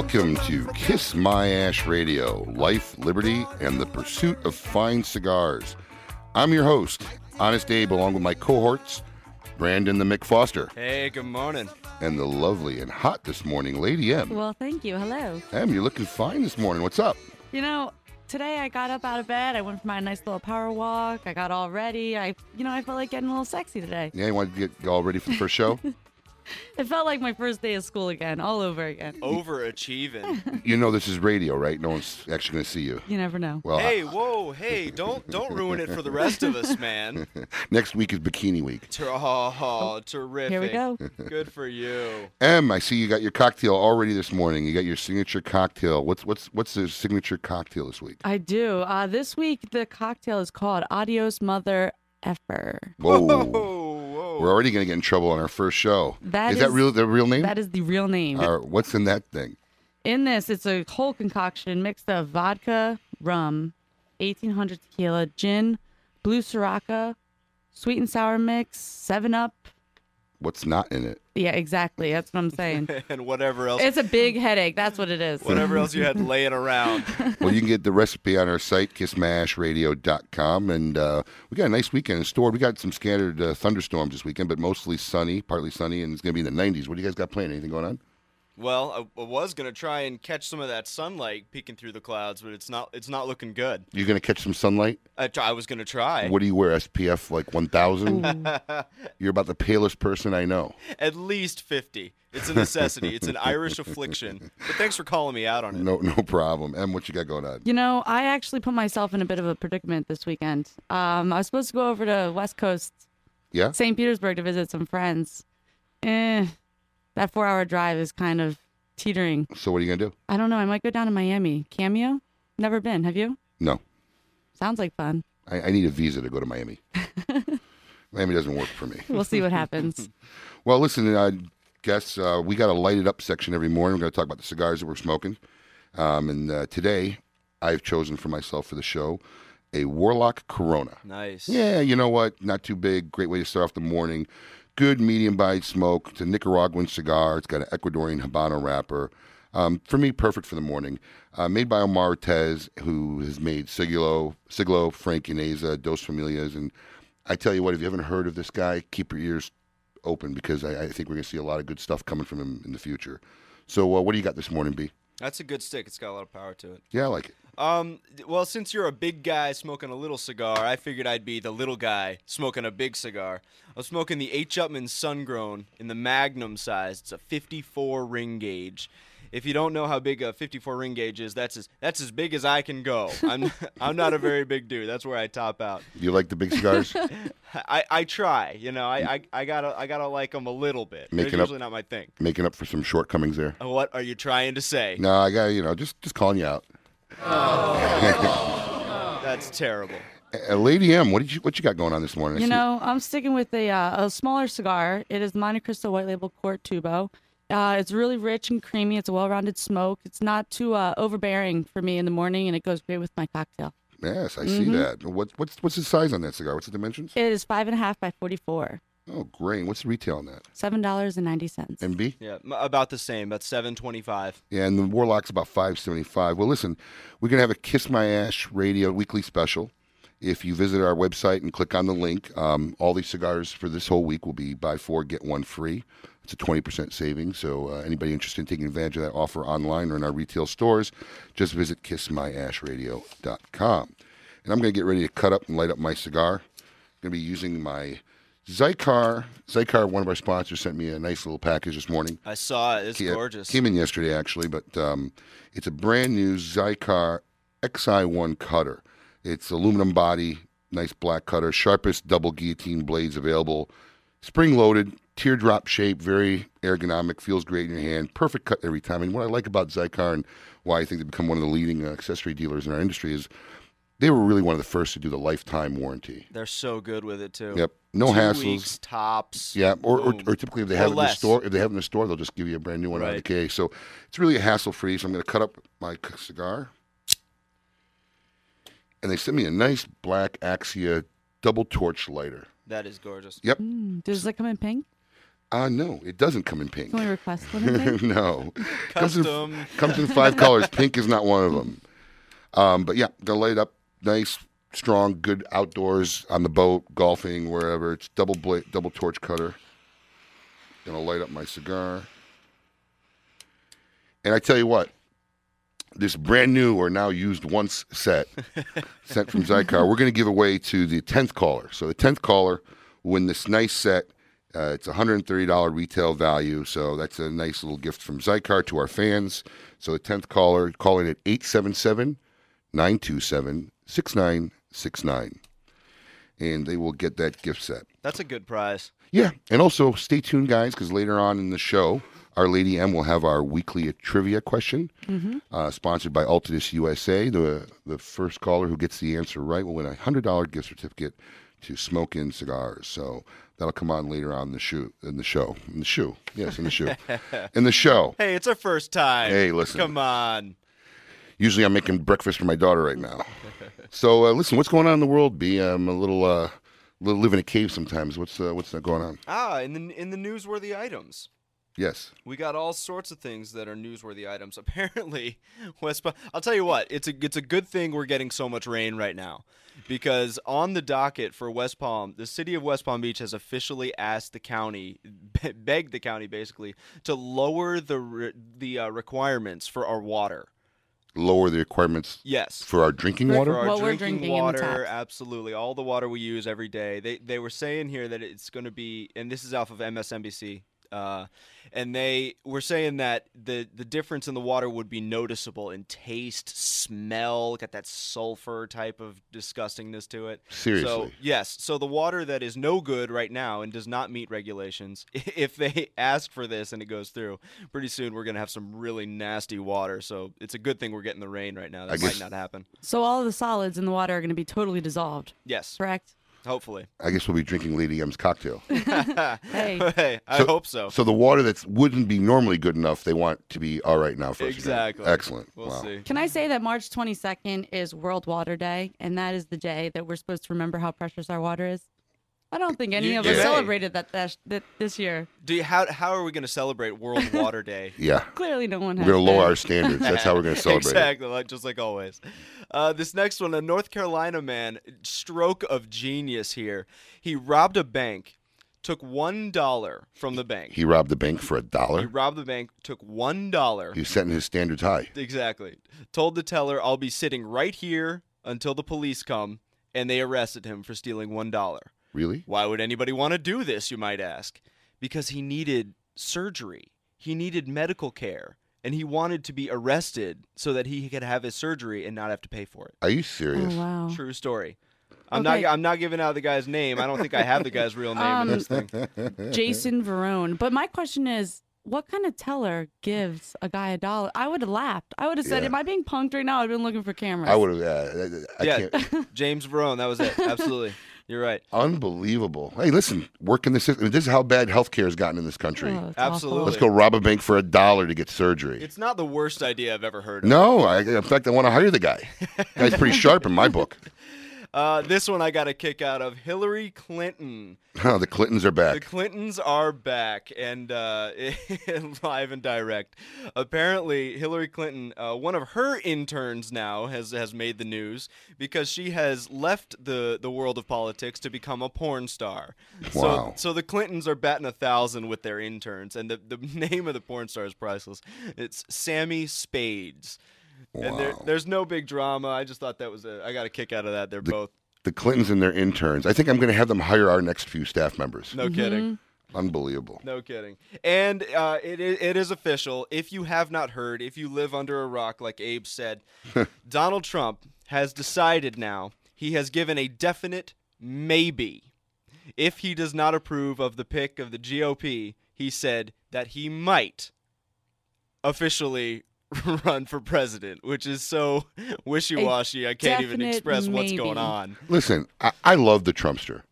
Welcome to Kiss My Ash Radio, Life, Liberty, and the Pursuit of Fine Cigars. I'm your host, Honest Abe, along with my cohorts, Brandon the Mick Foster, Hey, good morning. and the lovely and hot this morning, Lady M. Well, thank you. Hello. Em, you're looking fine this morning. What's up? You know, today I got up out of bed. I went for my nice little power walk. I got all ready. I, you know, I felt like getting a little sexy today. Yeah, you want to get all ready for the first show? It felt like my first day of school again, all over again. Overachieving. you know this is radio, right? No one's actually going to see you. You never know. Well, hey, whoa, hey, don't don't ruin it for the rest of us, man. next week is Bikini Week. Ter- oh, terrific. Here we go. Good for you. M, I see you got your cocktail already this morning. You got your signature cocktail. What's what's what's the signature cocktail this week? I do. Uh, this week the cocktail is called Adios Mother Effer. Whoa. Whoa, whoa. We're already going to get in trouble on our first show. That is that is- real? The real name? That is the real name. Or what's in that thing? In this, it's a whole concoction mixed of vodka, rum, 1800 tequila, gin, blue curaçao, sweet and sour mix, 7 Up. What's not in it? Yeah, exactly. That's what I'm saying. and whatever else, it's a big headache. That's what it is. whatever else you had laying around. well, you can get the recipe on our site, kissmyashradio.com. And uh, we got a nice weekend in store. We got some scattered uh, thunderstorms this weekend, but mostly sunny, partly sunny, and it's going to be in the 90s. What do you guys got planned? Anything going on? Well, I, I was gonna try and catch some of that sunlight peeking through the clouds, but it's not it's not looking good. You're going to catch some sunlight? I, try, I was gonna try. What do you wear? SPF like 1000? You're about the palest person I know. At least fifty. It's a necessity. it's an Irish affliction. But thanks for calling me out on it. No, no problem. Em, what you got going on? You know, I actually put myself in a bit of a predicament this weekend. Um, I was supposed to go over to West Coast, Yeah? St. Petersburg, to visit some friends. Eh, that four hour drive is kind of teetering. So what are you going to do? I don't know. I might go down to Miami. Cameo? Never been. Have you? No. Sounds like fun. I, I need a visa to go to Miami. Miami doesn't work for me. We'll see what happens. Well, listen, uh, guests, uh, we got a lighted up section every morning. We're going to talk about the cigars that we're smoking. Um, and uh, today, I've chosen for myself for the show a Warlock Corona. Nice. Yeah, you know what? Not too big. Great way to start off the morning. Good medium bodied smoke. It's a Nicaraguan cigar. It's got an Ecuadorian Habano wrapper. Um, for me, perfect for the morning. Uh, made by Omar Ortez, who has made Sigilo, Siglo, Frank Yaneza, Dos Familias. And I tell you what, if you haven't heard of this guy, keep your ears open because I, I think we're going to see a lot of good stuff coming from him in the future. So, uh, what do you got this morning, B? That's a good stick. It's got a lot of power to it. Yeah, I like it. Um, well, since you're a big guy smoking a little cigar, I figured I'd be the little guy smoking a big cigar. I was smoking the H. Upmann Sungrown in the Magnum size. It's a 54 ring gauge. If you don't know how big a 54 ring gauge is, that's as that's as big as I can go. I'm I'm not a very big dude. That's where I top out. You like the big cigars? I, I try, you know, I, I, I gotta I gotta like them a little bit. They're Making up- usually not my thing. Making up for some shortcomings there. What are you trying to say? No, I got you know just just calling you out. That's terrible. Uh, Lady M, what did you what you got going on this morning? I You see- know, I'm sticking with a, uh, a smaller cigar. It is Montecristo White Label Court Tubo. Uh, it's really rich and creamy. It's a well-rounded smoke. It's not too uh, overbearing for me in the morning, and it goes great with my cocktail. Yes, I see that. What what's what's the size on that cigar? What's the dimensions? It is five and a half by forty-four, Oh, great. What's the retail on that? seven dollars and ninety cents. MB? Yeah, m- about the same. About 725. Yeah, and the Warlock's about five seventy five. Well, listen, we're gonna have a Kiss My Ash Radio weekly special. If you visit our website and click on the link, um, all these cigars for this whole week will be buy four get one free. It's a twenty percent saving. So uh, anybody interested in taking advantage of that offer online or in our retail stores, just visit kissmyashradio.com. And I'm gonna get ready to cut up and light up my cigar. I'm gonna be using my Xikar. Xikar, one of our sponsors, sent me a nice little package this morning. I saw it. It's gorgeous. Came in yesterday, actually, but um, it's a brand new Xikar XI1 cutter. It's aluminum body, nice black cutter, sharpest double guillotine blades available, spring loaded, teardrop shape, very ergonomic, feels great in your hand, perfect cut every time. And what I like about Xikar and why I think they've become one of the leading accessory dealers in our industry is they were really one of the first to do the lifetime warranty. They're so good with it too. Yep, no Two hassles. Weeks, tops. Yeah, or, or, or typically if they Or have it in the store, if they have it in the store, they'll just give you a brand new one out of the case. So it's really a hassle free. So I'm going to cut up my cigar, and they sent me a nice black Axia double torch lighter. That is gorgeous. Yep. Mm, does it come in pink? Uh no, it doesn't come in pink. Can we request one in pink? no. Comes in, Custom. comes in five colors. Pink is not one of them. Um, but yeah, gonna light up nice, strong, good outdoors on the boat, golfing, wherever. It's double blade, double torch cutter. Gonna light up my cigar. And I tell you what, this brand new or now used once set sent from Xikar, we're to give away to the 10th caller. So the 10th caller will win this nice set. Uh, it's $130 retail value. So that's a nice little gift from Xikar to our fans. So the 10th caller, call in at 877 927 6969. And they will get that gift set. That's a good prize. Yeah, and also stay tuned, guys, because later on in the show, our Lady M will have our weekly trivia question, uh, sponsored by Altadis USA. The the first caller who gets the answer right will win a hundred dollar gift certificate to Smoke Inn Cigars. So that'll come on later on in the shoe in the show in the shoe. Yes, in the shoe in the show. Hey, it's our first time. Hey, listen. Come on. Usually, I'm making breakfast for my daughter right now. So uh, listen, what's going on in the world? B, I'm a little uh, little live in a cave sometimes. What's uh, what's going on? Ah, in the in the newsworthy items. Yes. We got all sorts of things that are newsworthy items. Apparently, West Palm. I'll tell you what. It's a it's a good thing we're getting so much rain right now, because on the docket for West Palm, the city of West Palm Beach has officially asked the county, begged the county basically to lower the the uh, requirements for our water. Lower the requirements Yes. for our drinking For- water. For our What we're drinking, drinking in the water, absolutely, all the water we use every day. They they were saying here that it's going to be, and this is off of MSNBC, uh, and they were saying that the the difference in the water would be noticeable in taste, smell, got that sulfur type of disgustingness to it. So Seriously. yes, so the water that is no good right now and does not meet regulations, if they ask for this and it goes through, pretty soon we're gonna have some really nasty water. So it's a good thing we're getting the rain right now. I That guess- might not happen. So all of the solids in the water are going to be totally dissolved, Yes. correct? Hopefully. I guess we'll be drinking Lady M's cocktail. Hey. hey, I So- hope so. so the water that wouldn't be normally good enough, they want to be all right now for us. to drink. Exactly. Excellent. We'll wow. see. Can I say that March 22nd is World Water Day, and that is the day that we're supposed to remember how precious our water is? I don't think any You- of us Yeah. celebrated that, that, that this year. Do you, how how are we going to celebrate World Water Day? Yeah. Clearly, no one We're going to lower our standards. That's how we're going to celebrate it. exactly, like, just like always. Uh, this next one, a North Carolina man, stroke of genius here. He robbed a bank, took one dollar from the bank. He robbed the bank for a dollar. He robbed the bank, took one dollar. He's setting his standards high. Exactly. Told the teller, "I'll be sitting right here until the police come," and they arrested him for stealing one dollar. Really? Why would anybody want to do this, you might ask? Because he needed surgery. He needed medical care. And he wanted to be arrested so that he could have his surgery and not have to pay for it. Are you Oh, serious? wow. True story. I'm Okay. not I'm not giving out the guy's name. I don't think I have the guy's real name Um, in this thing. Jason Verone. But my question is, what kind of teller gives a guy a dollar? I would have laughed. I would have said, Yeah. "Am I being punked right now?" I've been looking for cameras. I would have. Uh, I Yeah. James Verone, that was it. Absolutely. You're right. Unbelievable. Hey, listen, work in the system. This is how bad healthcare has gotten in this country. Oh, it's Absolutely. Let's go rob a bank for a dollar to get surgery. It's not the worst idea I've ever heard of. No, I, in fact, I want to hire the guy. Guy's pretty sharp in my book. Uh, this one I got a kick out of. Hillary Clinton. Huh, the Clintons are back. The. Clintons are back and uh, live and direct. Apparently, Hillary Clinton, uh, one of her interns now, has has made the news because she has left the, the world of politics to become a porn star. Wow. So, so the Clintons are batting a thousand with their interns, and the, the name of the porn star is priceless. It's Sammy Spades. And there, there's no big drama. I just thought that was a. I got a kick out of that. They're both. The Clintons and their interns. I think I'm going to have them hire our next few staff members. No kidding. Unbelievable. No kidding. And uh, it, it is official. If you have not heard, if you live under a rock, like Abe said, Donald Trump has decided now, he has given a definite maybe. If he does not approve of the pick of the GOP, he said that he might officially run for president, which is so wishy washy. I can't even definite express what's going on. Listen, I, I love the Trumpster.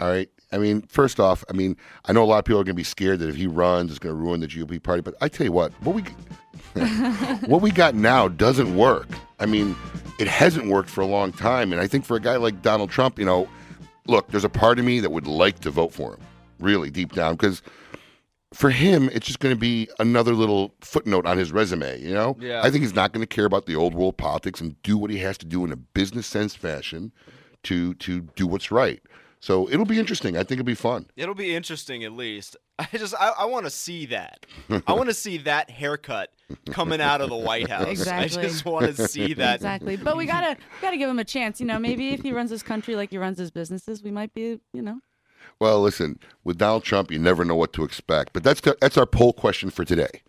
All right. I mean, first off, I mean, I know a lot of people are going to be scared that if he runs, it's going to ruin the GOP party. But I tell you what, what we what we got now doesn't work. I mean, it hasn't worked for a long time. And I think for a guy like Donald Trump, you know, look, there's a part of me that would like to vote for him, really deep down, because for him, it's just going to be another little footnote on his resume. You know, Yeah. I think he's not going to care about the old world politics and do what he has to do in a business sense fashion to to do what's right. So it'll be interesting. I think it'll be fun. It'll be interesting at least. I just I, I want to see that. I want to see that haircut coming out of the White House. Exactly. I just want to see that. Exactly. But we gotta we gotta give him a chance. You know, maybe if he runs his country like he runs his businesses, we might be, you know. Well, listen, with Donald Trump, you never know what to expect. But that's that's our poll question for today.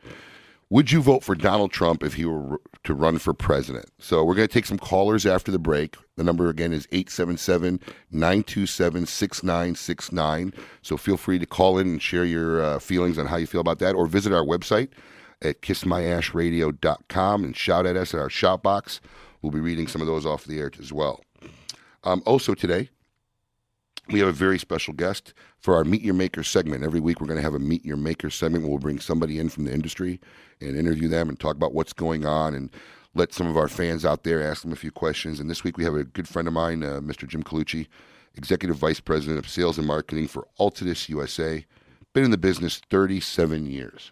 Would you vote for Donald Trump if he were to run for president? So we're going to take some callers after the break. The number again is 877-927-6969. So feel free to call in and share your uh, feelings on how you feel about that or visit our website at kissmyashradio.com and shout at us at our shout box. We'll be reading some of those off the air as well. Um, also today, we have a very special guest for our Meet Your Maker segment. Every week, we're going to have a Meet Your Maker segment we'll bring somebody in from the industry and interview them and talk about what's going on and let some of our fans out there ask them a few questions. And this week, we have a good friend of mine, uh, Mr. Jim Colucci, Executive Vice President of Sales and Marketing for Altadis USA. Been in the business 37 years.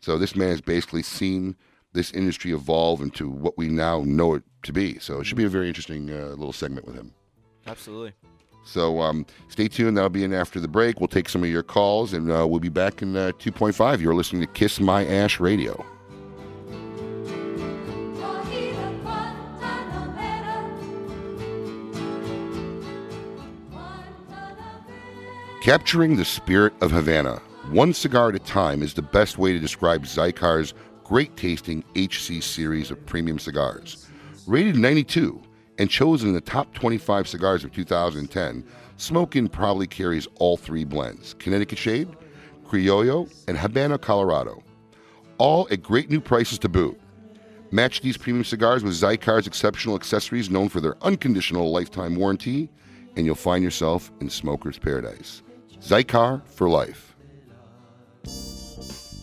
So this man has basically seen this industry evolve into what we now know it to be. So it should be a very interesting uh, little segment with him. Absolutely. So um, stay tuned. That'll be in after the break. We'll take some of your calls, and uh, we'll be back in uh, 2.5. You're listening to Kiss My Ash Radio. Capturing the spirit of Havana, one cigar at a time, is the best way to describe Xikar's great tasting HC series of premium cigars. Rated 92 and chosen in the top 25 cigars of 2010, Smoke Inn probably carries all three blends Connecticut Shade, Criollo, and Habana Colorado. All at great new prices to boot. Match these premium cigars with Xikar's exceptional accessories known for their unconditional lifetime warranty, and you'll find yourself in smoker's paradise. Xikar for life.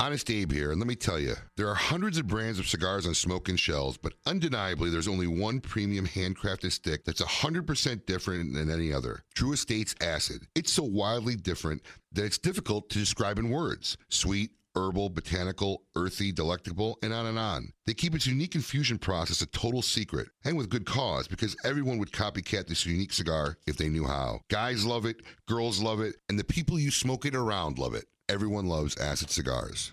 Honest Abe here, and let me tell you, there are hundreds of brands of cigars on smoking shelves, but undeniably, there's only one premium handcrafted stick that's 100% different than any other. Drew Estate's Acid. It's so wildly different that it's difficult to describe in words. Sweet, herbal, botanical, earthy, delectable, and on and on. They keep its unique infusion process a total secret, and with good cause, because everyone would copycat this unique cigar if they knew how. Guys love it, girls love it, and the people you smoke it around love it. Everyone loves acid cigars.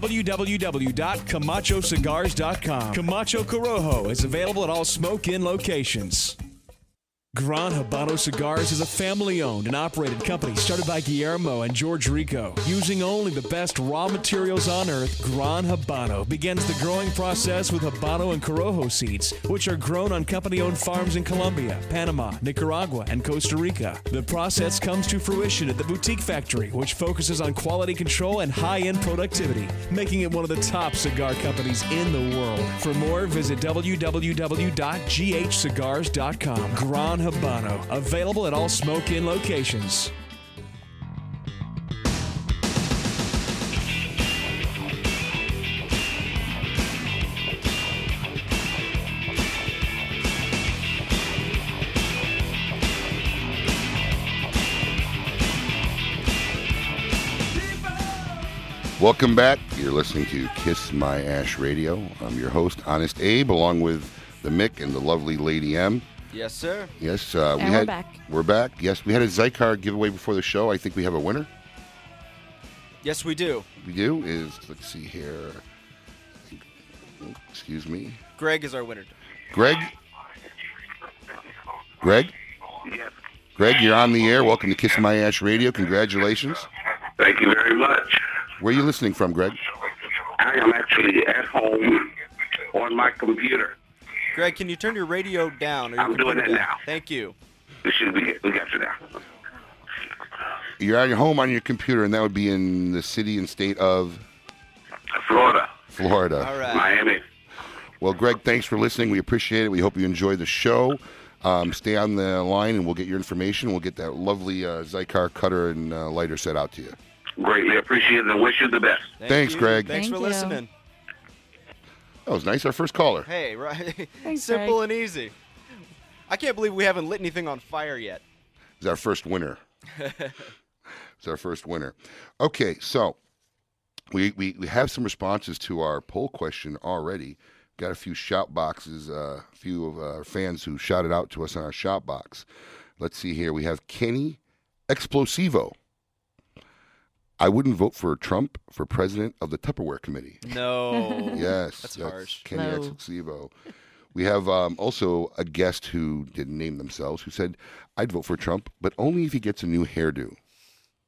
www.camachocigars.com. Camacho Corojo is available at all Smoke Inn locations. Gran Habano Cigars is a family owned and operated company started by Guillermo and George Rico. Using only the best raw materials on earth, Gran Habano begins the growing process with Habano and Corojo seeds, which are grown on company owned farms in Colombia, Panama, Nicaragua, and Costa Rica. The process comes to fruition at the Boutique Factory, which focuses on quality control and high end productivity, making it one of the top cigar companies in the world. For more, visit www.ghcigars.com. Gran Habano, available at all Smoke Inn locations. Welcome back. You're listening to Kiss My Ash Radio. I'm your host, Honest Abe, along with the Mick and the lovely Lady M. Yes, sir. Yes, uh, we And we're had back. we're back. Yes, we had a Xikar giveaway before the show. I think we have a winner. Yes, we do. We do is let's see here. Excuse me, Greg is our winner. Greg. Greg. Yes. Greg, you're on the air. Welcome to Kiss My Ash Radio. Congratulations. Thank you very much. Where are you listening from, Greg? I am actually at home on my computer. Greg, can you turn your radio down? Or your I'm doing computer it down? now. Thank you. We should be we got you now. You're at your home on your computer, and that would be in the city and state of Florida, Florida. All right. Miami. Well, Greg, thanks for listening. We appreciate it. We hope you enjoy the show. Um, stay on the line, and we'll get your information. We'll get that lovely uh, Xikar cutter and uh, lighter set out to you. Greatly appreciate it and wish you the best. Thank Thanks, you. Greg. Thanks Thank for you. listening. That was nice. Our first caller. Hey, right. Thanks, Simple Greg. and easy. I can't believe we haven't lit anything on fire yet. It's our first winner. it's our first winner. Okay, so we, we, we have some responses to our poll question already. Got a few shout boxes, uh, a few of our fans who shouted out to us on our shout box. Let's see here. We have Kenny Explosivo. I wouldn't vote for Trump for president of the Tupperware Committee. No. Yes, That's harsh. Kenny No. Explosivo. We have um, also a guest who didn't name themselves who said, I'd vote for Trump, but only if he gets a new hairdo.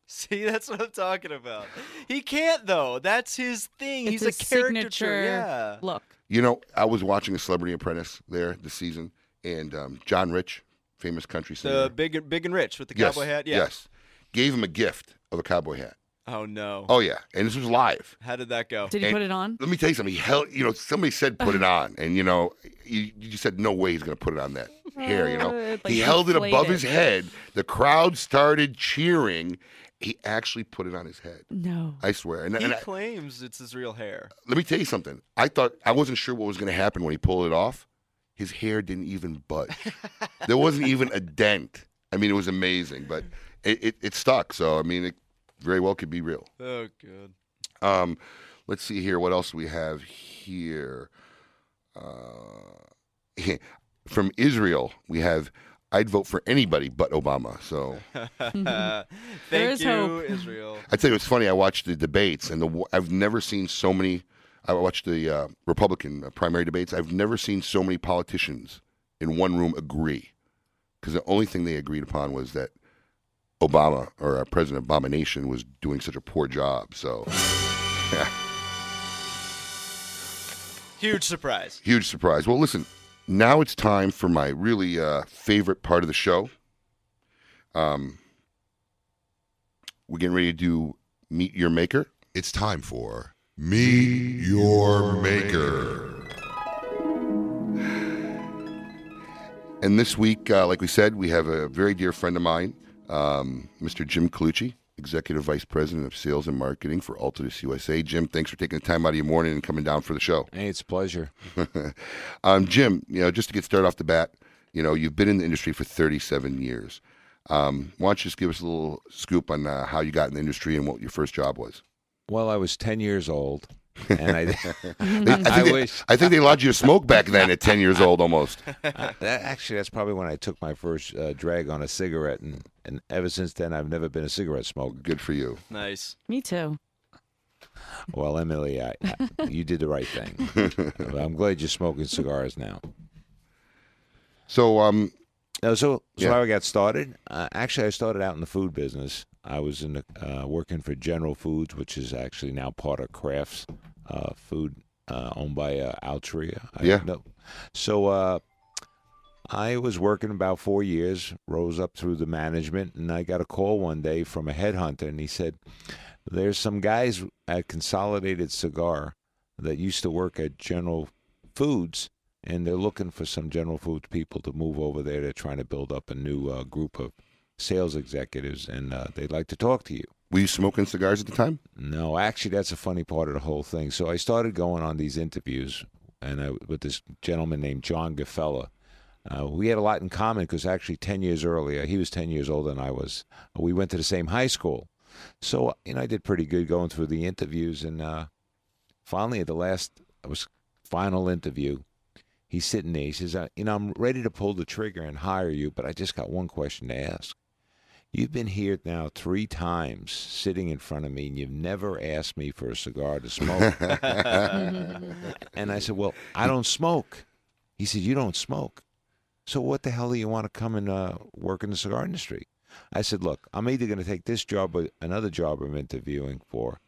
See, that's what I'm talking about. He can't though. That's his thing. It's He's his a caricature. signature Yeah. look. You know, I was watching a Celebrity Apprentice there this season, and um, John Rich, famous country singer. The big, and- big and rich with the yes, cowboy hat. Yeah. Yes. Gave him a gift of a cowboy hat. Oh no. Oh, yeah. And this was live. How did that go? Did he And- put it on? Let me tell you something. He held, you know, somebody said put it on, and you know, you, you just said no way he's going to put it on that hair. You know, like he held it above it. his head. The crowd started cheering. He actually put it on his head. No. I swear. And, he and I, claims it's his real hair. let me tell you something. I thought I wasn't sure what was going to happen when he pulled it off. His hair didn't even budge. there wasn't even a dent. I mean, it was amazing, but it, it, it stuck. So I mean, it very well could be real. Oh, good. Um, let's see here. What else we have here? Uh, from Israel, we have. I'd vote for anybody but Obama. So There Thank is you, hope. Israel. I tell you, it's funny. I watched the debates, and the I've never seen so many. I watched the uh, Republican primary debates. I've never seen so many politicians in one room agree, because the only thing they agreed upon was that Obama or uh, President Abomination was doing such a poor job. So, Huge surprise. huge surprise. Well, listen. Now it's time for my really uh, favorite part of the show. Um, we're getting ready to do meet your maker. It's time for Meet Your Maker. And this week, uh, like we said, we have a very dear friend of mine, um, Mr. Jim Colucci, Executive Vice President of Sales and Marketing for Altadis USA. Jim, thanks for taking the time out of your morning and coming down for the show. Hey, it's a pleasure. um, Jim, you know, just to get started off the bat, you know, you've been in the industry for 37 years. Um, why don't you just give us a little scoop on uh, how you got in the industry and what your first job was? Well, I was 10 years old, and I, They- I, think I they, wish. I think they allowed you to smoke back then at 10 years old almost. that, actually, that's probably when I took my first uh, drag on a cigarette, and, and ever since then, I've never been a cigarette smoker. Good for you. Nice. Me too. Well, Emily, I, I, you did the right thing. I'm glad you're smoking cigars now. So, um, No, so so Yeah. how I got started? Uh, actually, I started out in the food business. I was in the, uh, working for General Foods, which is actually now part of Kraft's uh, Food, uh, owned by uh, Altria. I- Yeah. no. So uh, I was working about four years, rose up through the management, and I got a call one day from a headhunter, and he said, "There's some guys at Consolidated Cigar that used to work at General Foods." and they're looking for some General Foods people to move over there. They're trying to build up a new uh, group of sales executives, and uh, they'd like to talk to you. were you smoking cigars at the time? No, actually, that's a funny part of the whole thing. So I started going on these interviews, and I, with this gentleman named John Gaffella. Uh, we had a lot in common because actually, 10 years earlier, he was 10 years older than I was. We went to the same high school. So you know, I did pretty good going through the interviews, and uh, finally at the last, I was final interview. He's sitting there. He says, uh, "You know, I'm ready to pull the trigger and hire you, but I just got one question to ask. You've been here now three times, sitting in front of me, and you've never asked me for a cigar to smoke." and I said, "Well, I don't smoke." He said, "You don't smoke." So what the hell do you want to come and uh, work in the cigar industry? I said, look, I'm either going to take this job or another job I'm interviewing for.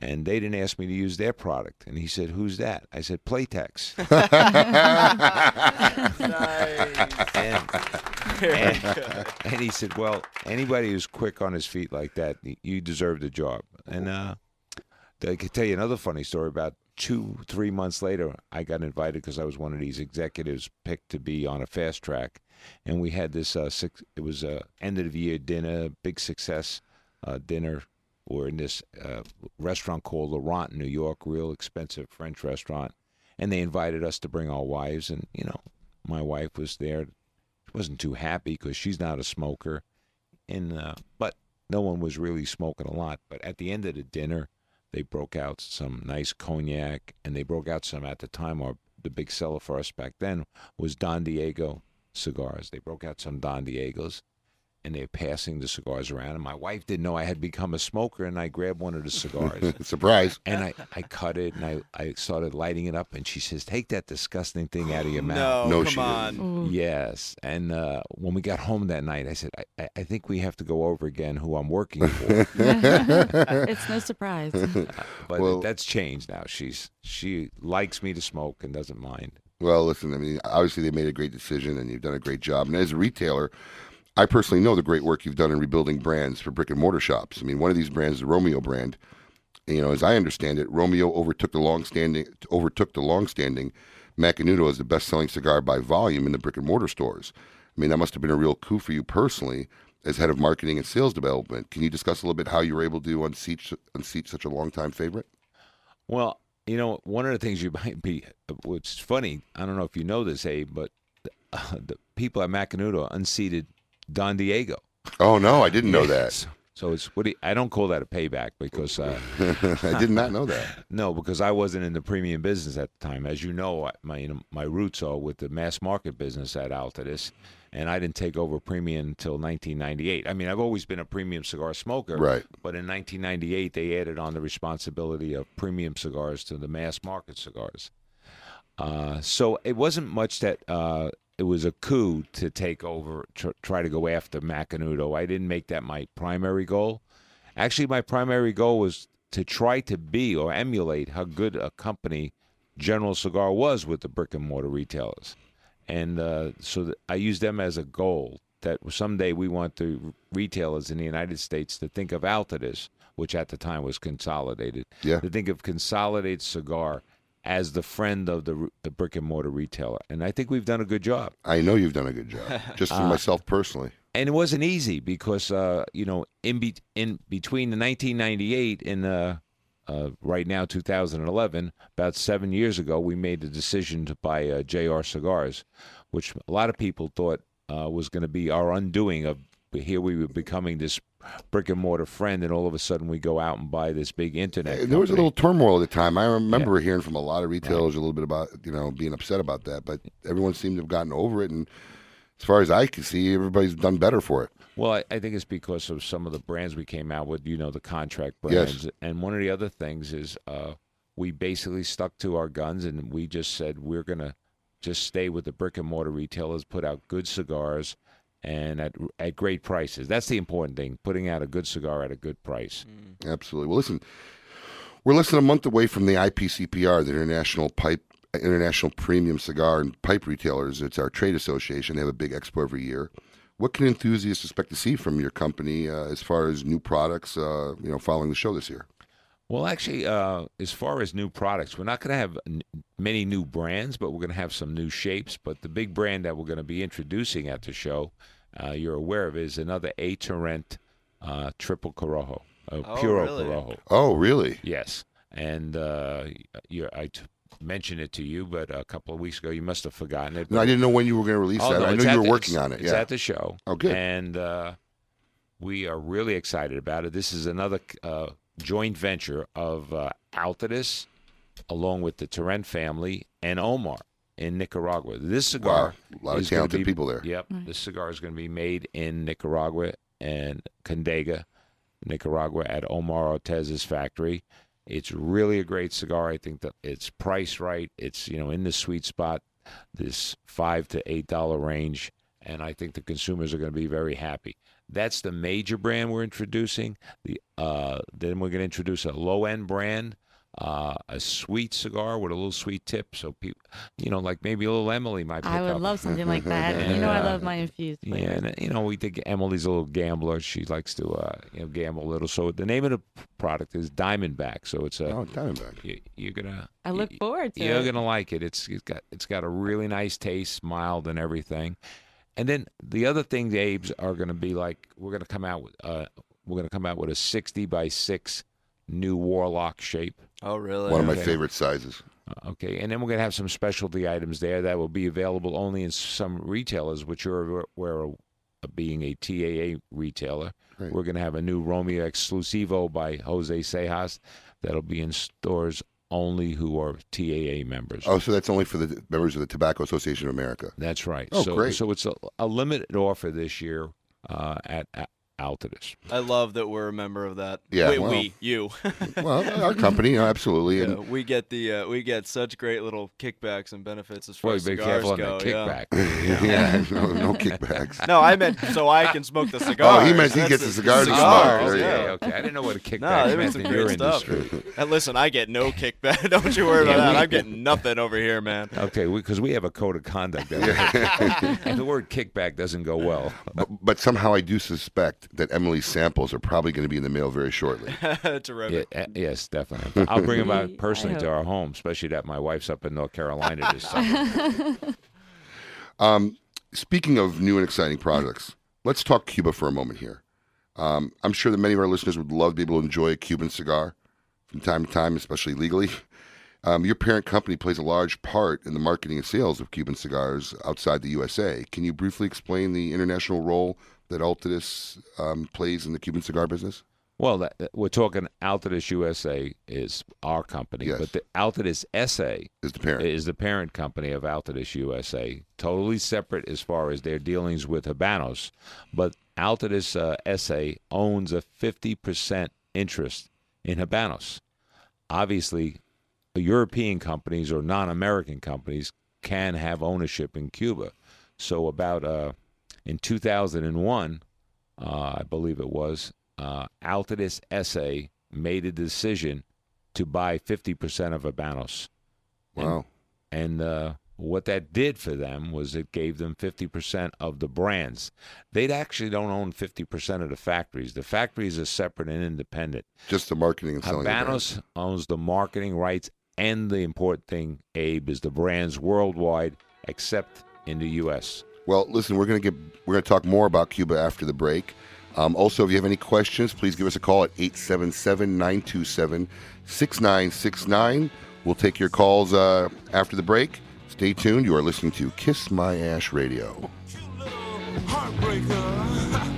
And they didn't ask me to use their product. And he said, who's that? I said, Playtex. and, and, and he said, well, anybody who's quick on his feet like that, you deserve the job. And uh, I could tell you another funny story about two, three months later, I got invited because I was one of these executives picked to be on a fast track, and we had this. Uh, six, it was a end of the year dinner, big success uh, dinner. We're in this uh, restaurant called Laurent in New York, real expensive French restaurant, and they invited us to bring our wives, and you know, my wife was there. She wasn't too happy because she's not a smoker, and uh, but no one was really smoking a lot. But at the end of the dinner they broke out some nice cognac, and they broke out some at the time. Our the big seller for us back then was Don Diego cigars. They broke out some Don Diegos, and they're passing the cigars around. And my wife didn't know I had become a smoker, and I grabbed one of the cigars. Surprise! And I, I cut it, and I, I started lighting it up, and she says, "Take that disgusting thing out of your mouth." No, come she on. Ooh. Yes, and uh, when we got home that night, I said, I, I- I think we have to go over again who I'm working for. it's no surprise. But Well- that's changed now. She's she likes me to smoke and doesn't mind. Well, listen, I mean, obviously they made a great decision and you've done a great job. And as a retailer, I personally know the great work you've done in rebuilding brands for brick and mortar shops. I mean, one of these brands, the Romeo brand, you know, as I understand it, Romeo overtook the long-standing overtook the long-standing Macanudo as the best-selling cigar by volume in the brick and mortar stores. I mean, that must have been a real coup for you personally as head of marketing and sales development. Can you discuss a little bit how you were able to unseat unseat such a long-time favorite? Well, you know, one of the things you might be, which is funny. I don't know if you know this, Abe, but uh, the people at Macanudo unseated Don Diego. Oh no, I didn't know that. So it's what do you, I don't call that a payback because uh. I did not know that. no, because I wasn't in the premium business at the time. As you know, my my roots are with the mass market business at Altadis, and I didn't take over premium until 1998. I mean, I've always been a premium cigar smoker, Right. But in 1998, they added on the responsibility of premium cigars to the mass market cigars. Uh, so it wasn't much that uh, it was a coup to take over, tr- try to go after Macanudo. I didn't make that my primary goal. Actually, my primary goal was to try to be or emulate how good a company General Cigar was with the brick and mortar retailers, and uh, so I used them as a goal that someday we want the retailers in the United States to think of Altadis, which at the time was Consolidated, Yeah. to think of Consolidated Cigar as the friend of the the brick and mortar retailer, and I think we've done a good job. I know you've done a good job, just for myself personally. and it wasn't easy because uh, you know in be- in between the 1998 and uh, uh, right now 2011, about seven years ago, we made the decision to buy uh, JR Cigars, which a lot of people thought uh, was going to be our undoing of. Here we were becoming this brick and mortar friend, and all of a sudden we go out and buy this big internet. There was a little turmoil at the time. I remember hearing from a lot of retailers a little bit about you know being upset about that, but everyone seemed to have gotten over it. And as far as I can see, everybody's done better for it. Well, I, I think it's because of some of the brands we came out with, you know, the contract brands, Yes. And one of the other things is uh, we basically stuck to our guns and we just said we're going to just stay with the brick and mortar retailers, put out good cigars and at, at great prices. That's the important thing, putting out a good cigar at a good price. Absolutely. Well, listen, we're less than a month away from the IPCPR, the International Pipe International Premium Cigar and Pipe Retailers. It's our trade association. They have a big expo every year. What can enthusiasts expect to see from your company uh, as far as new products? Uh, you know, following the show this year. Well, actually, uh, as far as new products, we're not going to have n- many new brands, but we're going to have some new shapes. But the big brand that we're going to be introducing at the show, uh, you're aware of, is another A Turrent uh, Triple Corojo, uh, Oh, Puro really? Corojo. Oh, really? Yes, and uh, you I t- mentioned it to you, but a couple of weeks ago you must have forgotten it. No, I didn't know when you were going to release Oh, that. no, I knew you were the- working on it. It's Yeah. at the show. Oh, good. And uh, we are really excited about it. This is another uh, joint venture of uh, Altadis, along with the Turrent family and Omar in Nicaragua. This cigar Wow, a lot of is gonna talented be- people there. Yep, this cigar is going to be made in Nicaragua and Condega, Nicaragua, at Omar Ortez's factory. It's really a great cigar. I think that it's priced right. It's you know in the sweet spot, this five to eight dollar range, and I think the consumers are going to be very happy. That's the major brand we're introducing. The uh, then we're going to introduce a low end brand, uh, a sweet cigar with a little sweet tip, so people, you know, like maybe a little Emily might. Pick I would up. love something like that. You know, I love my infused Yeah, and you know, we think Emily's a little gambler. She likes to, uh, you know, gamble a little. So the name of the product is Diamondback. So it's a Oh, Diamondback. you, you're gonna. I look you- forward to You're it. gonna like it. It's it's got it's got a really nice taste, mild and everything. And then the other thing, the Abe's are gonna be like we're gonna come out with uh we're gonna come out with a 60 by six new Warlock shape. Oh, really? One of my Okay. favorite sizes. Uh, Okay, and then we're going to have some specialty items there that will be available only in some retailers, which are where being a TAA retailer. Great. We're going to have a new Romeo Exclusivo by Jose Seijas that'll be in stores only who are TAA members. Oh, so that's only for the members of the Tobacco Association of America. That's right. Oh, so, great. So it's a, a limited offer this year uh, at, at Altadis. I love that we're a member of that. Yeah, we, well- we you. Well, our company, you know, absolutely. Yeah, And we get the uh, we get such great little kickbacks and benefits as far Boy, as be cigars careful go. that yeah. kickback. yeah, no, no kickbacks. No, I meant so I can smoke the cigars. Oh, he meant he That's gets it. the cigars to smoke. There yeah. Okay, I didn't know what a kickback No, there meant some in your stuff. industry. And listen, I get no kickback. Don't you worry about that. I'm getting nothing over here, man. Okay, because we, have a code of conduct. That the word kickback doesn't go well. But, but somehow I do suspect that Emily's samples are probably going to be in the mail very shortly. Terrific. Yeah, uh, yes, definitely. I'll bring them I out personally to our home, especially that my wife's up in North Carolina this summer. Um, speaking of new and exciting products, let's talk Cuba for a moment here. Um, I'm sure that many of our listeners would love to be able to enjoy a Cuban cigar from time to time, especially legally. Um, your parent company plays a large part in the marketing and sales of Cuban cigars outside the USA. Can you briefly explain the international role that Altadis um, plays in the Cuban cigar business? Well, that, we're talking Altadis USA is our company, Yes. but the Altadis SA Is the parent? is the parent company of Altadis USA, totally separate as far as their dealings with Habanos. But Altadis uh, SA owns a 50% interest in Habanos. Obviously, European companies or non-American companies can have ownership in Cuba. So about uh, in 2001, uh, I believe it was, uh, Altadis SA made a decision to buy 50% of Habanos. wow. And uh, what that did for them was it gave them 50% of the brands. They actually don't own 50% of the factories. The factories are separate and independent. Just the marketing and selling. the. Habanos owns the marketing rights, and the important thing, Abe, is the brands worldwide, except in the U.S. Well, listen, we're gonna get we're gonna talk more about Cuba after the break. Um, also, if you have any questions, please give us a call at 877-927-6969. We'll take your calls uh, after the break. Stay tuned. You are listening to Kiss My Ash Radio.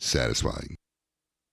satisfying.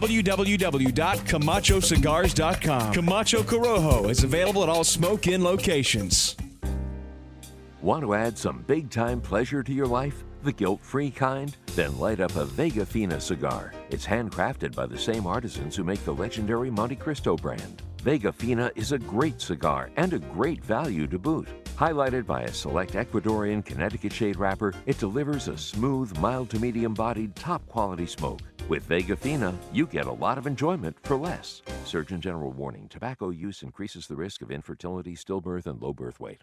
www.camachocigars.com. Camacho Corojo is available at all Smoke Inn locations. Want to add some big time pleasure to your life? The guilt free kind? Then light up a Vega Fina cigar. It's handcrafted by the same artisans who make the legendary Montecristo brand. Vega Fina is a great cigar and a great value to boot. Highlighted by a select Ecuadorian Connecticut shade wrapper, it delivers a smooth, mild to medium bodied, top quality smoke. With Vega Fina, you get a lot of enjoyment for less. Surgeon General warning tobacco use increases the risk of infertility, stillbirth, and low birth weight.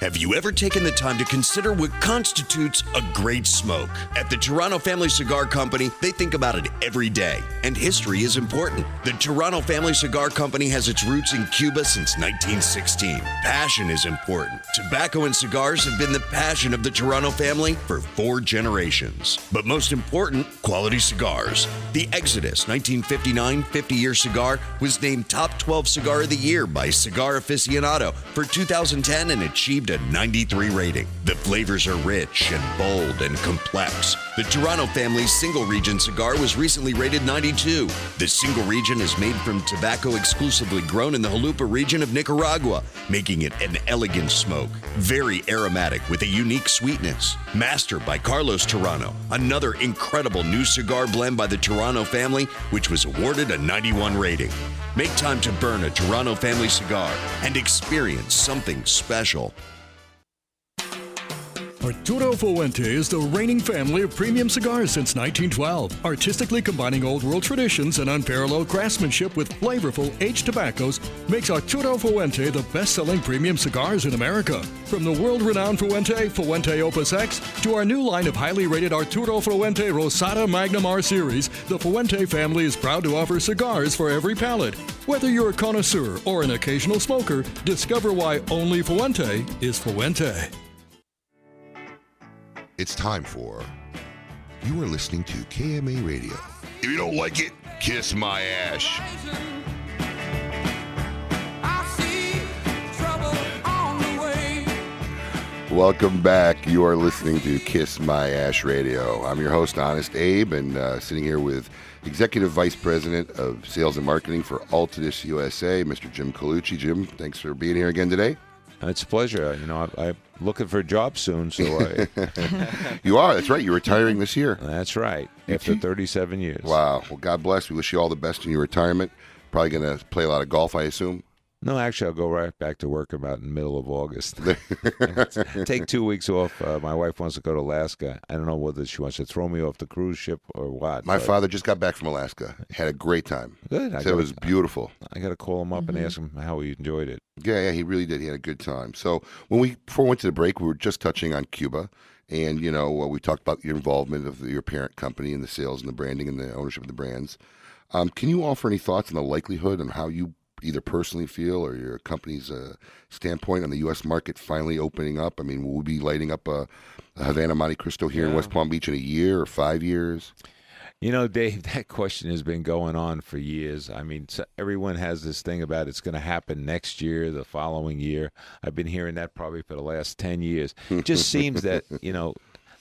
Have you ever taken the time to consider what constitutes a great smoke? At the Torano Family Cigar Company, they think about it every day, and history is important. The Torano Family Cigar Company has its roots in Cuba since 1916. Passion is important. Tobacco and cigars have been the passion of the Torano family for four generations. But most important, quality cigars. The Exodus 1959 50 year cigar was named Top 12 Cigar of the Year by Cigar Aficionado for 2010 and achieved a 93 rating. The flavors are rich and bold and complex. The Torano family's single region cigar was recently rated 92. The single region is made from tobacco exclusively grown in the Jalapa region of Nicaragua, making it an elegant smoke. Very aromatic with a unique sweetness. Mastered by Carlos Torano, another incredible new cigar blend by the Torano family, which was awarded a 91 rating. Make time to burn a Torano family cigar and experience something special. Arturo Fuente is the reigning family of premium cigars since 1912, artistically combining old world traditions and unparalleled craftsmanship with flavorful aged tobaccos makes Arturo Fuente the best-selling premium cigars in America. From the world-renowned Fuente, Fuente Opus X, to our new line of highly rated Arturo Fuente Rosado Magnum R Series, the Fuente family is proud to offer cigars for every palate. Whether you're a connoisseur or an occasional smoker, discover why only Fuente is Fuente. It's time for. You are listening to KMA Radio. If you don't like it, kiss my ash. Welcome back. You are listening to Kiss My Ash Radio. I'm your host, Honest Abe, and uh, sitting here with Executive Vice President of Sales and Marketing for Altadis USA, Mr. Jim Colucci. Jim, thanks for being here again today. Uh, it's a pleasure. Uh, you know, I, I'm looking for a job soon, so I, You are. That's right. You're retiring this year. that's right. After 37 years. Wow. Well, God bless. We wish you all the best in your retirement. Probably going to play a lot of golf, I assume. No, actually, I'll go right back to work about in the middle of August. Take two weeks off. Uh, my wife wants to go to Alaska. I don't know whether she wants to throw me off the cruise ship or what. My but father just got back from Alaska. Had a great time. Good. I it gotta- was beautiful. I got to call him up Mm-hmm. and ask him how he enjoyed it. Yeah, yeah, he really did. He had a good time. So when we before we went to the break, we were just touching on Cuba, and you know uh, we talked about your involvement of the, your parent company and the sales and the branding and the ownership of the brands. Um, can you offer any thoughts on the likelihood on how you either personally feel or your company's uh, standpoint on the U.S. market finally opening up? I mean, will we be lighting up a, a Havana Montecristo here in West Palm Beach in a year or five years? You know, Dave, that question has been going on for years. I mean, everyone has this thing about it's going to happen next year, the following year. I've been hearing that probably for the last 10 years. It just seems that, you know,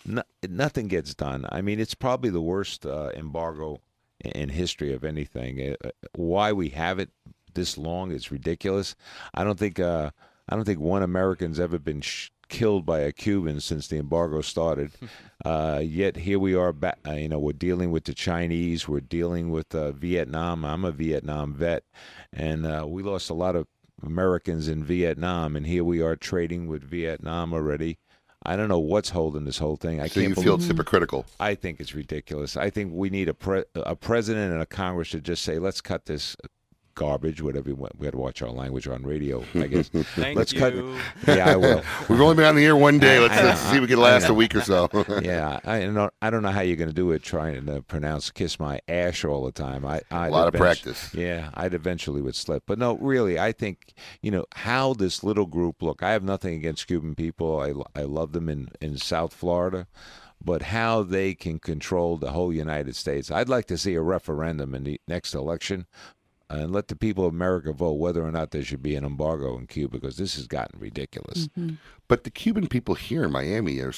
no, nothing gets done. I mean, it's probably the worst uh, embargo in- history of anything. Uh, why we have it this long is ridiculous. I don't think uh, I don't think one American's ever been sh- killed by a Cuban since the embargo started. Uh, yet here we are, ba- uh, you know, we're dealing with the Chinese, we're dealing with uh, Vietnam. I'm a Vietnam vet, and uh, we lost a lot of Americans in Vietnam, and here we are trading with Vietnam already. I don't know what's holding this whole thing. I So can't you feel it's hypocritical. I think it's ridiculous. I think we need a pre- a president and a Congress to just say, let's cut this garbage. Whatever we, we got to watch our language on radio. I guess. Thank let's you. cut. Yeah, I will. We've only been on the air one day. Let's, let's see if we can last a week or so. yeah, I don't. know- I don't know how you're going to do it. Trying to pronounce "kiss my ash" all the time. I, I A lot of practice. Yeah, I'd eventually would slip. But no, really, I think you know how this little group. Look, I have nothing against Cuban people. I I love them in in South Florida. But how they can control the whole United States. I'd like to see a referendum in the next election and let the people of America vote whether or not there should be an embargo in Cuba because this has gotten ridiculous. But the Cuban people here in Miami are,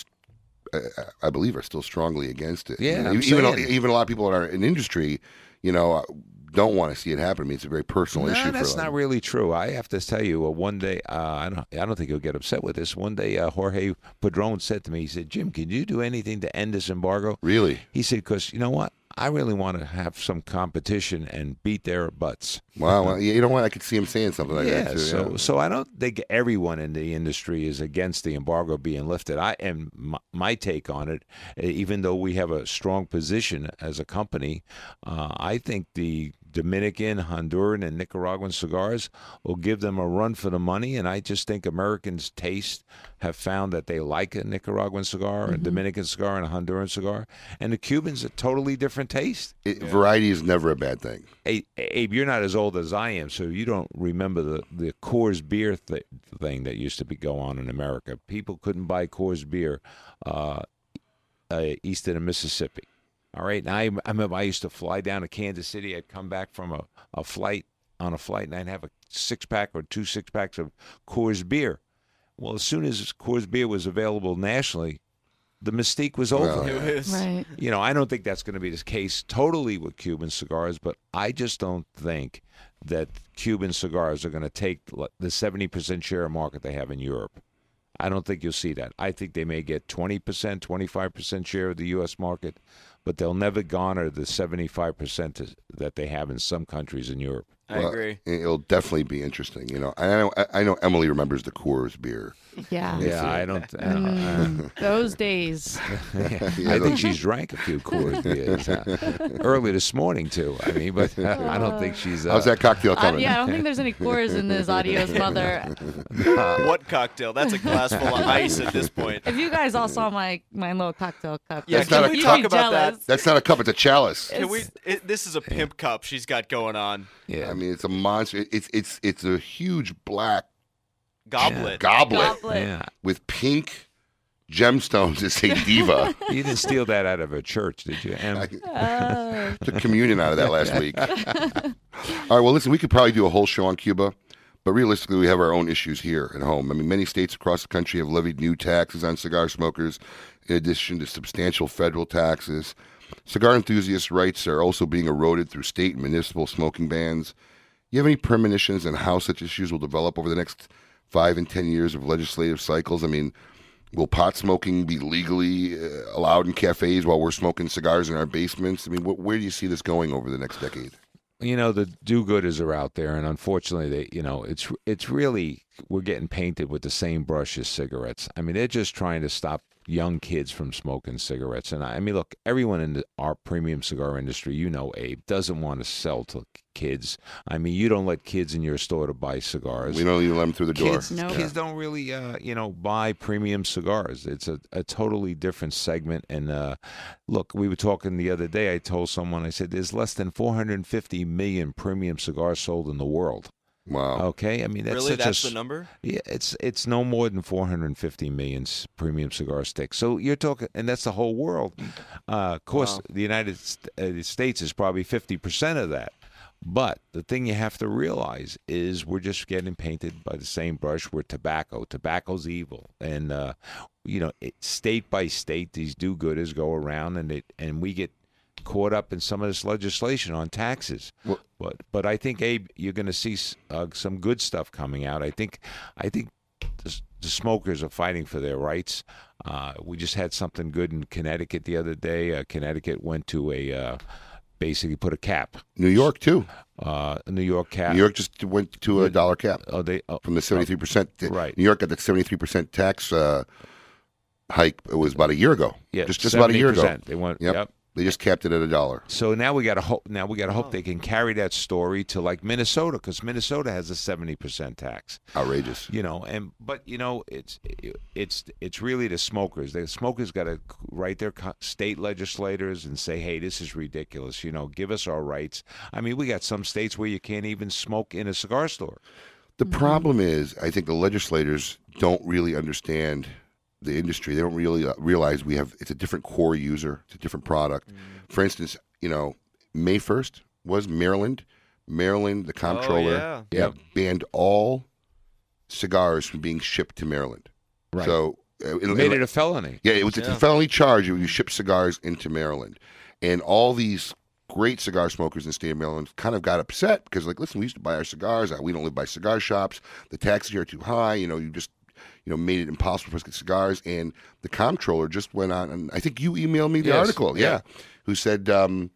uh, I believe, are still strongly against it. Yeah, You know, I'm even saying. even a lot of people in our in industry, you know, uh, don't want to see it happen. I mean, it's a very personal No, issue that's for not really true. I have to tell you, uh, one day, uh, I don't, I don't think you'll get upset with this. One day, uh, Jorge Padron said to me, he said, "Jim, can you do anything to end this embargo?" Really? He said, "Because you know what, I really want to have some competition and beat their butts." Wow, well, you know what? I could see him saying something like yeah, that too. so yeah. so I don't think everyone in the industry is against the embargo being lifted. I and my, my take on it, even though we have a strong position as a company, uh, I think the Dominican, Honduran, and Nicaraguan cigars will give them a run for the money. And I just think Americans' taste have found that they like a Nicaraguan cigar, a Dominican cigar, and a Honduran cigar. And the Cubans a totally different taste. It, Variety is never a bad thing. Hey, Abe, you're not as old as I am, so you don't remember the, the Coors beer th- thing that used to be go on in America. People couldn't buy Coors beer uh, uh, east of the Mississippi. All right, and I, I remember I used to fly down to Kansas City. I'd come back from a, a flight on a flight, and I'd have a six pack or two six packs of Coors beer. Well, as soon as Coors beer was available nationally, the mystique was over. Well, It was- Right. You know, I don't think that's going to be the case totally with Cuban cigars, but I just don't think that Cuban cigars are going to take the 70% share of market they have in Europe. I don't think you'll see that. I think they may get 20%, 25% share of the U.S. market, but they'll never garner the 75% that they have in some countries in Europe. I Well, agree. It'll definitely be interesting. You know, I know I know Emily remembers the Coors beer. Yeah. Yeah, I don't. I don't- Mm, those days. I think she's drank a few Coors beers uh, early this morning too. I mean, but I don't think she's. Uh, How's that cocktail Uh, coming? yeah, I don't think there's any Coors in this audio's mother. what cocktail? That's a glass full of ice at this point. If you guys all saw my my little cocktail cup, Yeah, That's not a we you'd talk about that? That's not a cup; it's a chalice. Can we? It, this is a pimp cup she's got going on. Yeah. I mean, it's a monster. It's it's it's a huge black Goblet. goblet Goblet. yeah. with pink gemstones that say diva. You didn't steal that out of a church, did you? Em? Oh. Took communion out of that last week. All right, well, listen, we could probably do a whole show on Cuba, but realistically, we have our own issues here at home. I mean, many states across the country have levied new taxes on cigar smokers, in addition to substantial federal taxes. Cigar enthusiasts' rights are also being eroded through state and municipal smoking bans. You have any premonitions on how such issues will develop over the next five and ten years of legislative cycles? I mean, will pot smoking be legally uh, allowed in cafes while we're smoking cigars in our basements? I mean, wh- where do you see this going over the next decade? you know the do-gooders are out there, and unfortunately, they you know it's it's really we're getting painted with the same brush as cigarettes. I mean, they're just trying to stop young kids from smoking cigarettes. And I, I mean, look, everyone in the, our premium cigar industry, you know, Abe, doesn't want to sell to kids. I mean, you don't let kids in your store to buy cigars. We don't even let them through the door. Kids, kids don't really, uh, you know, buy premium cigars. It's a, a totally different segment. And uh, look, we were talking the other day. I told someone, I said, there's less than 450 million premium cigars sold in the world. Wow. Okay. I mean, that's Really? such a That's s- the number? Yeah, it's it's no more than 450 million premium cigar sticks. So you're talking, and that's the whole world. Uh, of course, Wow. the United uh, States is probably 50 percent of that. But the thing you have to realize is we're just getting painted by the same brush. We're tobacco. Tobacco's evil, and uh, you know, it, state by state, these do-gooders go around, and it and we get caught up in some of this legislation on taxes. but but I think Abe, you're going to see uh, some good stuff coming out. I think I think the smokers are fighting for their rights. Uh, we just had something good in Connecticut the other day. Uh, Connecticut went to a uh, basically put a cap. New York too. Uh, New York cap. New York just went to a dollar cap. Oh, they oh, from the seventy three percent. Right. New York got that seventy three percent tax uh, hike. It was about a year ago. Yeah, just just about a year ago. They went. Yep. yep. They just capped it at a dollar. So now we got to hope. Now we got to hope they can carry that story to like Minnesota, because Minnesota has a seventy percent tax. Outrageous. You know, and but you know, it's it's it's really the smokers. The smokers got to write their state legislators and say, "Hey, this is ridiculous. You know, give us our rights." I mean, we got some states where you can't even smoke in a cigar store. The problem is, I think the legislators don't really understand the industry. They don't really uh, realize we have it's a different core user, it's a different product. For instance, you know, May first was Maryland. Maryland, the comptroller, yeah. banned all cigars from being shipped to Maryland. Right. So uh, Made it a felony. Yeah, it was it's a felony charge when you ship cigars into Maryland, and all these great cigar smokers in the state of Maryland kind of got upset because, like, listen, we used to buy our cigars. uh, We don't live by cigar shops. The taxes here are too high. You know, you just you know made it impossible for us to get cigars. And the comptroller just went on, and I think you emailed me the Yes, article, yeah. yeah, who said um,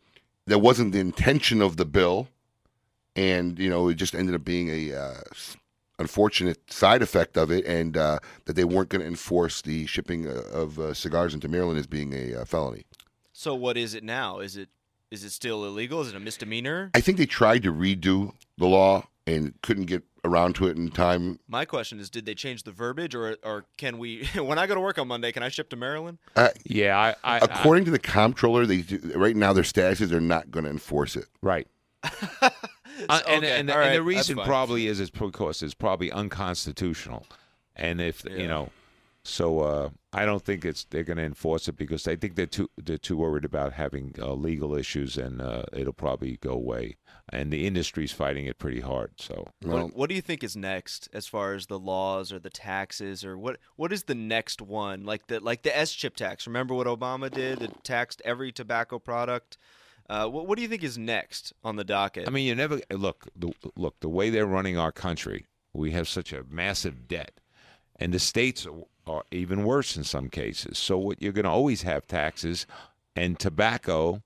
that wasn't the intention of the bill, and you know it just ended up being a uh, unfortunate side effect of it, and uh, that they weren't going to enforce the shipping uh, of uh, cigars into Maryland as being a uh, felony. So what is it now? Is it is it still illegal? Is it a misdemeanor? I think they tried to redo the law and couldn't get around to it in time. My question is, did they change the verbiage, or or can we? When I go to work on Monday, can I ship to Maryland? Uh, Yeah, I, I according to the comptroller, they right now their status is they're not going to enforce it. Right. Uh, and, Okay, and, the, all and the reason probably is it's because it's probably unconstitutional, and if Yeah. you know, so uh, I don't think it's they're going to enforce it because I think they're too they're too worried about having uh, legal issues, and uh, it'll probably go away. And the industry's fighting it pretty hard. So what, what do you think is next as far as the laws or the taxes or what what is the next one like the like the S chip tax? Remember what Obama did? It taxed every tobacco product. Uh, what, what do you think is next on the docket? I mean, you never look. The, look, the way they're running our country, we have such a massive debt, and the states are even worse in some cases. So, what you're going to always have taxes, and tobacco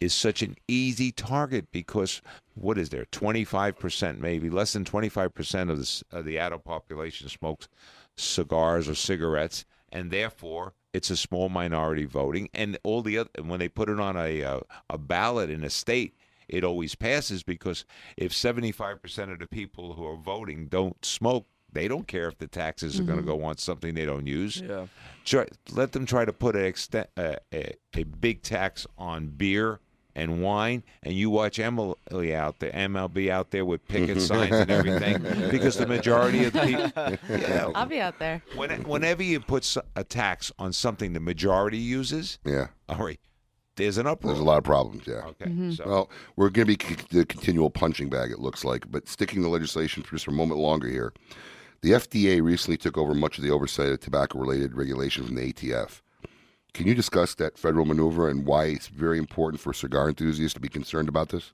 is such an easy target because what is there? Twenty five percent, maybe less than twenty five percent of the of the adult population smokes cigars or cigarettes, and therefore it's a small minority voting. And all the other when they put it on a uh, a ballot in a state, it always passes because if seventy five percent of the people who are voting don't smoke. They don't care if the taxes are going to go on something they don't use. Yeah. Try, let them try to put an extent, uh, a, a big tax on beer and wine, and you watch Emily out there, MLB out there with picket signs and everything, because the majority of the people. Yeah, I'll be out there. when, whenever you put a tax on something the majority uses, Yeah, all right, there's an uproar. there's a lot of problems. Yeah. Okay, so Well, we're going to be c- the continual punching bag, it looks like. But sticking the legislation for just a moment longer here, the FDA recently took over much of the oversight of tobacco-related regulation from the ATF. Can you discuss that federal maneuver and why it's very important for cigar enthusiasts to be concerned about this?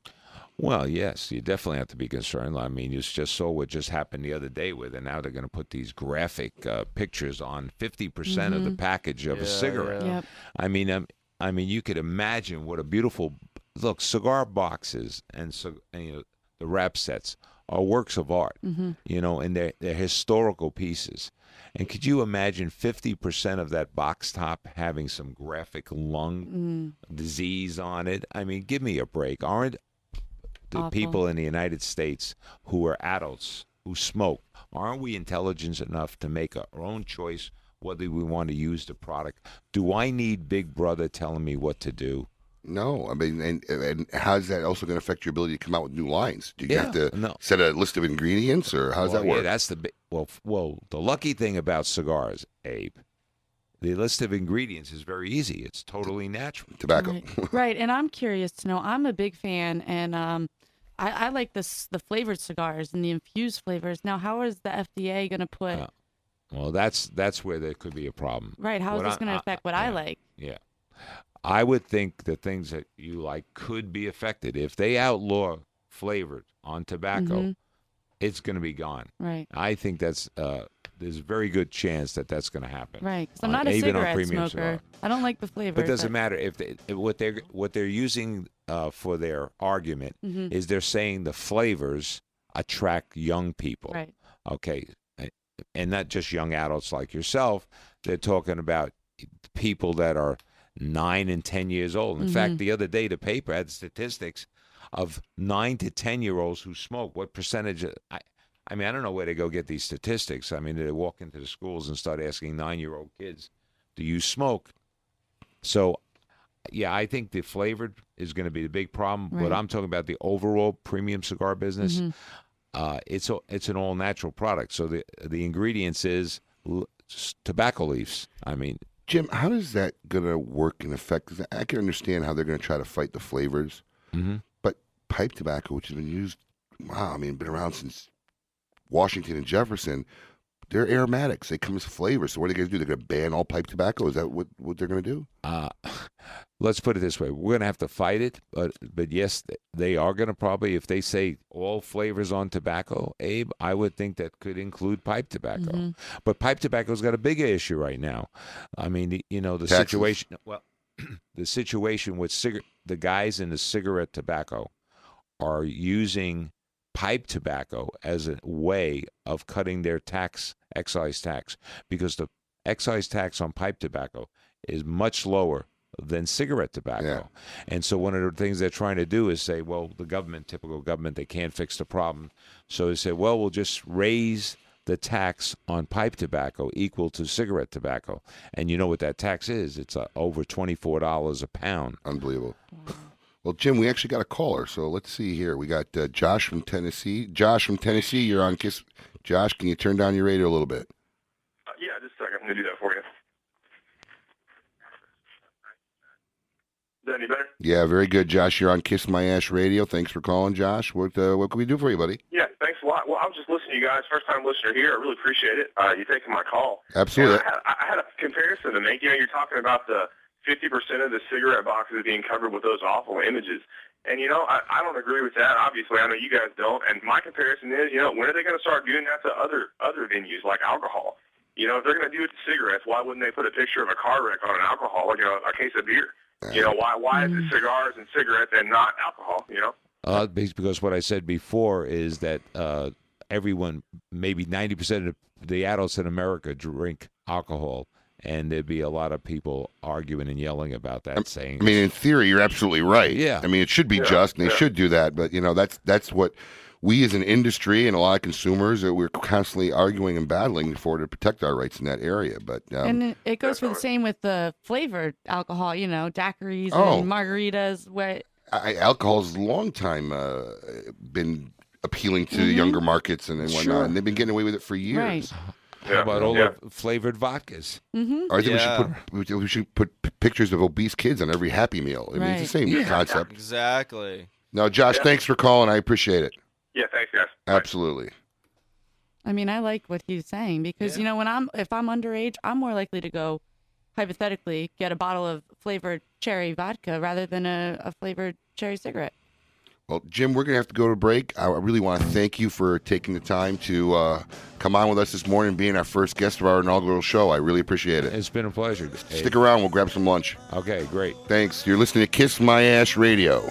Well, yes, you definitely have to be concerned. I mean, you just saw what just happened the other day with, and now they're going to put these graphic uh, pictures on 50% of the package of a cigarette. yeah. Yep. I mean, um, I mean, you could imagine what a beautiful look. Cigar boxes and, cig- and you know, the wrap sets are works of art, mm-hmm. you know, and they're they're historical pieces. And could you imagine fifty percent of that box top having some graphic lung mm. disease on it? I mean, give me a break. Aren't the Awful. people in the United States who are adults who smoke, aren't we intelligent enough to make our own choice whether we want to use the product? Do I need Big Brother telling me what to do? No, I mean, and, and how's that also going to affect your ability to come out with new lines? Do you have to no. set a list of ingredients, or how's well, that work? Yeah, that's the big. Well, well, the lucky thing about cigars, Abe, the list of ingredients is very easy. It's totally natural. Tobacco. Right. right. And I'm curious to know. I'm a big fan, and um, I, I like this the flavored cigars and the infused flavors. Now, how is the FDA going to put? Uh, Well, that's that's where there could be a problem. right. How is What this going to affect what I yeah. like? Yeah. I would think the things that you like could be affected. If they outlaw flavored on tobacco, Mhm. it's going to be gone. Right. I think that's uh, there's a very good chance that that's going to happen. Right, 'cause I'm not a even on cigarette premium smoker. cigar. I don't like the flavor. But it doesn't matter if they, if what they're what they're using uh, for their argument Mhm. is they're saying the flavors attract young people. Right. Okay, and not just young adults like yourself. They're talking about people that are nine and ten years old. In fact, Mhm. the other day the paper had statistics of nine to ten year olds who smoke. What percentage? I, I mean, I don't know where they go get these statistics. I mean, they walk into the schools and start asking nine year old kids, "Do you smoke?" So, yeah, I think the flavored is going to be the big problem. But I'm talking about the overall premium cigar business. Mhm. Uh, it's a, it's an all natural product. So the the ingredients is l- tobacco leaves. I mean, Jim, how is that gonna work in effect? 'Cause I can understand how they're gonna try to fight the flavors, Mhm. but pipe tobacco, which has been used, wow, I mean, been around since Washington and Jefferson, they're aromatics. They come as flavors. So what are they gonna do? They're gonna ban all pipe tobacco? Is that what what they're gonna do? uh, let's put it this way: we're going to have to fight it. But but yes, they are going to probably if they say all flavors on tobacco, Abe, I would think that could include pipe tobacco. Mhm. But pipe tobacco's got a bigger issue right now. I mean, you know, the Taxes. situation. Well, the situation with cigar- the guys in the cigarette tobacco are using pipe tobacco as a way of cutting their tax excise tax because the excise tax on pipe tobacco is much lower than cigarette tobacco. And so one of the things they're trying to do is say, well, the government, typical government, they can't fix the problem. So they say, well, we'll just raise the tax on pipe tobacco equal to cigarette tobacco. And you know what that tax is? It's uh, over $24 a pound. Unbelievable. Well, Jim, we actually got a caller, so let's see here. We got uh, Josh from Tennessee. Josh from Tennessee, you're on Kiss. Josh, can you turn down your radio a little bit? Uh, yeah, just a second. I'm going to do that for you. Is that any better? Yeah, very good, Josh. You're on Kiss My Ash Radio. Thanks for calling, Josh. What uh, what can we do for you, buddy? Yeah, thanks a lot. Well, I was just listening to you guys. First time listener here. I really appreciate it. Uh, you taking my call. Absolutely. I, had, I had a comparison to make. You know, you're talking about the 50% of the cigarette boxes being covered with those awful images. And, you know, I, I don't agree with that. Obviously, I know you guys don't. And my comparison is, you know, when are they going to start doing that to other other venues like alcohol? You know, if they're going to do it to cigarettes, why wouldn't they put a picture of a car wreck on an alcohol, you know, a case of beer? You know, why why is it cigars and cigarettes and not alcohol? You know? Uh, be- because what I said before is that uh, everyone, maybe 90% of the adults in America drink alcohol. And there'd be a lot of people arguing and yelling about that, saying, I mean, in theory, you're absolutely right. Yeah. I mean, it should be Yeah, just, and they yeah. should do that. But you know, that's that's what we as an industry and a lot of consumers are we're constantly arguing and battling for to protect our rights in that area. But um, and it, it goes for the same with the flavored alcohol, you know, daiquiris Oh. and margaritas. What I, alcohol's a long time uh, been appealing to Mhm. younger markets and, and whatnot, Sure. and they've been getting away with it for years. Right. How about all Yeah. the flavored vodkas? Mm-hmm. I think we should put we- we should put p- pictures of obese kids on every Happy Meal. I mean, it's the same Yeah. concept. Exactly. No, Josh, Yeah. thanks for calling. I appreciate it. Yeah, thanks, guys. Absolutely. I mean, I like what he's saying because you know when I'm if I'm underage, I'm more likely to go hypothetically get a bottle of flavored cherry vodka rather than a, a flavored cherry cigarette. Well, Jim, we're going to have to go to break. I really want to thank you for taking the time to uh, come on with us this morning, being our first guest of our inaugural show. I really appreciate it. It's been a pleasure. Stick around. We'll grab some lunch. Okay, great. Thanks. You're listening to Kiss My Ash Radio.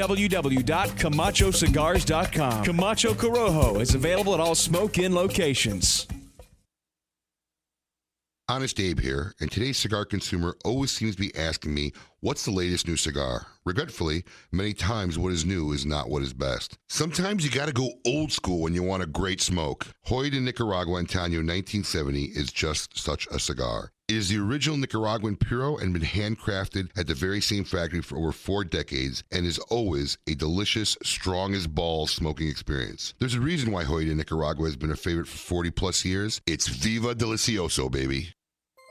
www.camachocigars.com. Camacho Cigars.com. Camacho Corojo is available at all Smoke Inn locations. Honest Abe here, and today's cigar consumer always seems to be asking me, what's the latest new cigar? Regretfully, many times what is new is not what is best. Sometimes you gotta go old school when you want a great smoke. Joya de Nicaragua Antaño 1970 is just such a cigar. It is the original Nicaraguan Puro and been handcrafted at the very same factory for over four decades and is always a delicious, strong as balls smoking experience. There's a reason why Joya de Nicaragua has been a favorite for 40 plus years. It's Viva Delicioso, baby.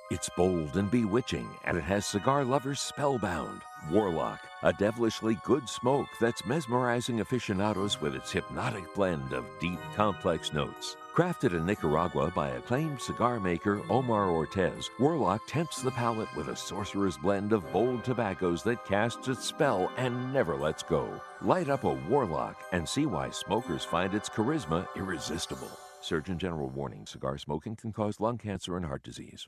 It's bold and bewitching, and it has cigar lovers spellbound. Warlock, a devilishly good smoke that's mesmerizing aficionados with its hypnotic blend of deep, complex notes. Crafted in Nicaragua by acclaimed cigar maker Omar Ortez, Warlock tempts the palate with a sorcerer's blend of bold tobaccos that casts its spell and never lets go. Light up a Warlock and see why smokers find its charisma irresistible. Surgeon General warning cigar smoking can cause lung cancer and heart disease.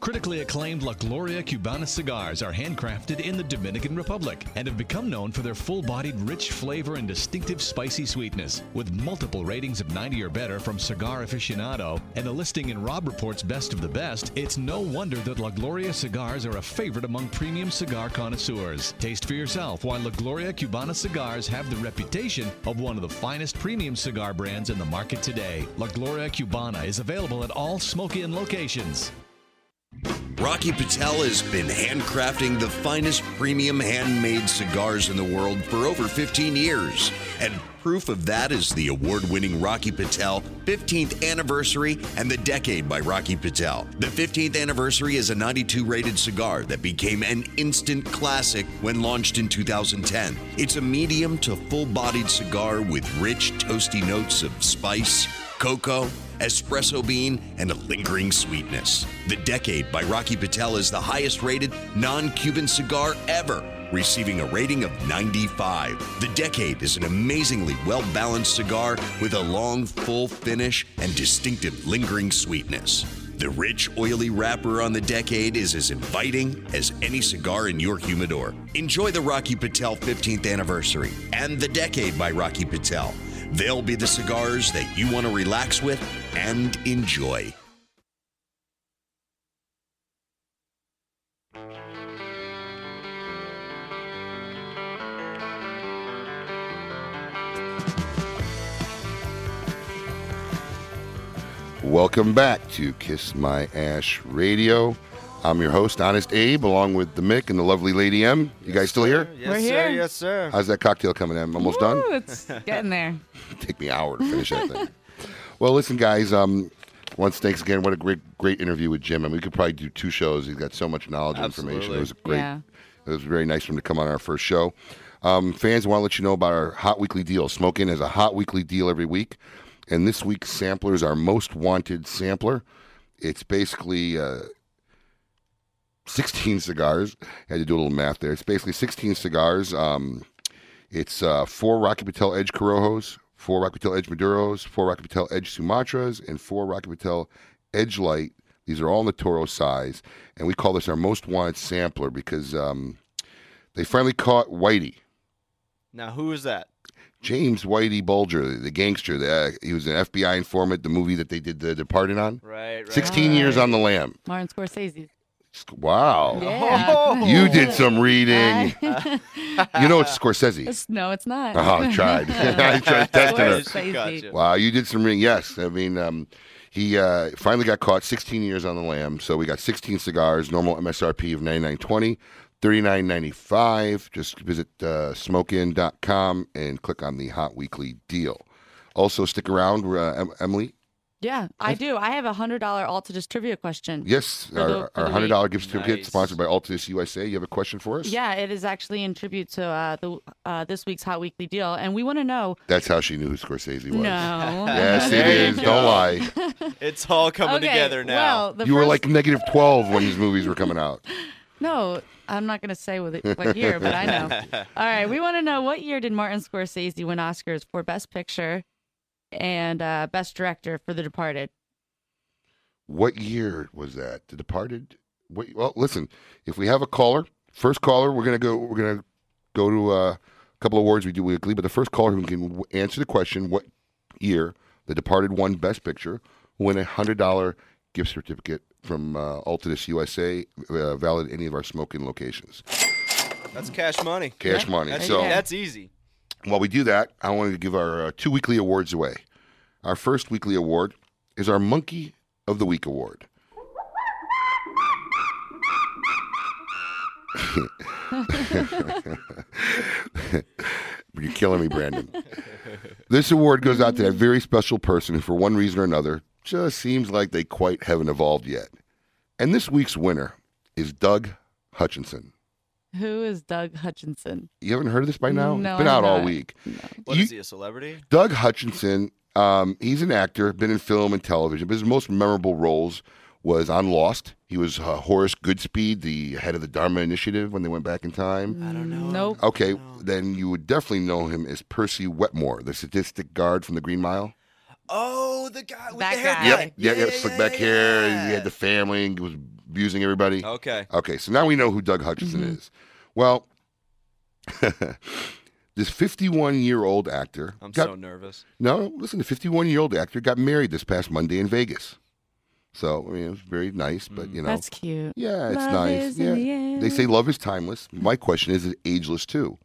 Critically acclaimed La Gloria Cubana cigars are handcrafted in the Dominican Republic and have become known for their full bodied, rich flavor and distinctive spicy sweetness. With multiple ratings of 90 or better from Cigar Aficionado and a listing in Robb Report's Best of the Best, it's no wonder that La Gloria cigars are a favorite among premium cigar connoisseurs. Taste for yourself why La Gloria Cubana cigars have the reputation of one of the finest premium cigar brands in the market today. La Gloria Cubana is available at all Smoke Inn locations. Rocky Patel has been handcrafting the finest premium handmade cigars in the world for over 15 years. And proof of that is the award winning Rocky Patel 15th anniversary and the decade by Rocky Patel. The 15th anniversary is a 92 rated cigar that became an instant classic when launched in 2010. It's a medium to full bodied cigar with rich, toasty notes of spice, cocoa, espresso bean, and a lingering sweetness. The Decade by Rocky Patel is the highest rated non Cuban cigar ever, receiving a rating of 95. The Decade is an amazingly well balanced cigar with a long, full finish and distinctive lingering sweetness. The rich, oily wrapper on the Decade is as inviting as any cigar in your humidor. Enjoy the Rocky Patel 15th anniversary and The Decade by Rocky Patel. They'll be the cigars that you want to relax with and enjoy. Welcome back to Kiss My Ash Radio. I'm your host, Honest Abe, along with the Mick and the lovely Lady M. You guys still here? Yes, We're sir. Yes, sir. How's that cocktail coming in? Almost done? It's getting there. Take me an hour to finish that thing. Well, listen, guys. Um, once thanks again. What a great, great interview with Jim, I and we could probably do two shows. He's got so much knowledge and information. It was great. Yeah. It was very nice for him to come on our first show. Um, fans want to let you know about our hot weekly deal. Smoke Inn has a hot weekly deal every week, and this week's sampler is our most wanted sampler. It's basically uh, 16 cigars. I had to do a little math there. It's basically 16 cigars. Um, it's uh, four Rocky Patel Edge Corojos, four Rocky Patel Edge Maduros, four Rocky Patel Edge Sumatras, and four Rocky Patel Edge Light. These are all in the Toro size, and we call this our most wanted sampler because um, they finally caught Whitey. Now, who is that? James Whitey Bulger, the gangster. The, uh, he was an FBI informant, the movie that they did The Departed on. Right, right. 16 years on the lam. Martin Scorsese. Wow. Yeah. You did some reading. you know it's Scorsese. It's- no, it's not. Oh, I tried. I tried testing her. Gotcha. Wow, you did some reading. Yes, I mean, um, he uh, finally got caught. 16 years on the lam. So we got 16 cigars. Normal MSRP of 99.20, 39.95. Just visit uh, smokeinn.com and click on the Hot Weekly deal. Also, stick around, uh, em- Emily. Yeah, I do. I have a hundred dollar Altadis trivia question. Yes, For the- our, for our the hundred dollar dollar gift certificate Nice. sponsored by Altadis USA. You have a question for us? Yeah, it is actually in tribute to uh, the uh, this week's Hot Weekly deal, and we want to know. That's how she knew who Scorsese was. No. Yes, it is. There you is. go. Don't lie. It's all coming okay, together now. Well, the You were like negative 12 when these movies were coming out. No, I'm not going to say what, what year, but I know. All right, we want to know what year did Martin Scorsese win Oscars for Best Picture and uh, Best Director for The Departed? What year was that? The Departed? What, well, listen, if we have a caller, first caller, we're gonna go. We're gonna go to uh, a couple of awards we do weekly. But the first caller who can answer the question, what year The Departed won Best Picture, will win a hundred dollar gift certificate from uh, Altadis USA, uh, valid any of our smoking locations. That's cash money. Cash money. That's, So- that's easy. While we do that, I wanted to give our uh, two weekly awards away. Our first weekly award is our Monkey of the Week award. You're killing me, Brandon. This award goes out to that very special person who, for one reason or another, just seems like they quite haven't evolved yet. And this week's winner is Doug Hutchison. Who is Doug Hutchison? You haven't heard of this by now? No, it's been I out all haven't. week. What is You- he, a celebrity? Doug Hutchison, um, he's an actor, been in film and television, but his most memorable roles was on Lost. He was uh, Horace Goodspeed, the head of the Dharma Initiative when they went back in time. I don't know. Nope. Okay, then you would definitely know him as Percy Wetmore, the sadistic guard from the Green Mile. Oh, the guy with That the hair. guy. Yep, yeah, yeah, slick back hair. He had the family and was abusing everybody. Okay. Okay, so now we know who Doug Hutchison mm-hmm. is. Well, this 51 year old actor. I'm got- so nervous. No, listen, the 51 year old actor got married this past Monday in Vegas. So, I mean, it was very nice, but, mm. you know. That's cute. Yeah, it's Love nice. is in Yeah. the air. They say love is timeless. My question is, is it ageless too?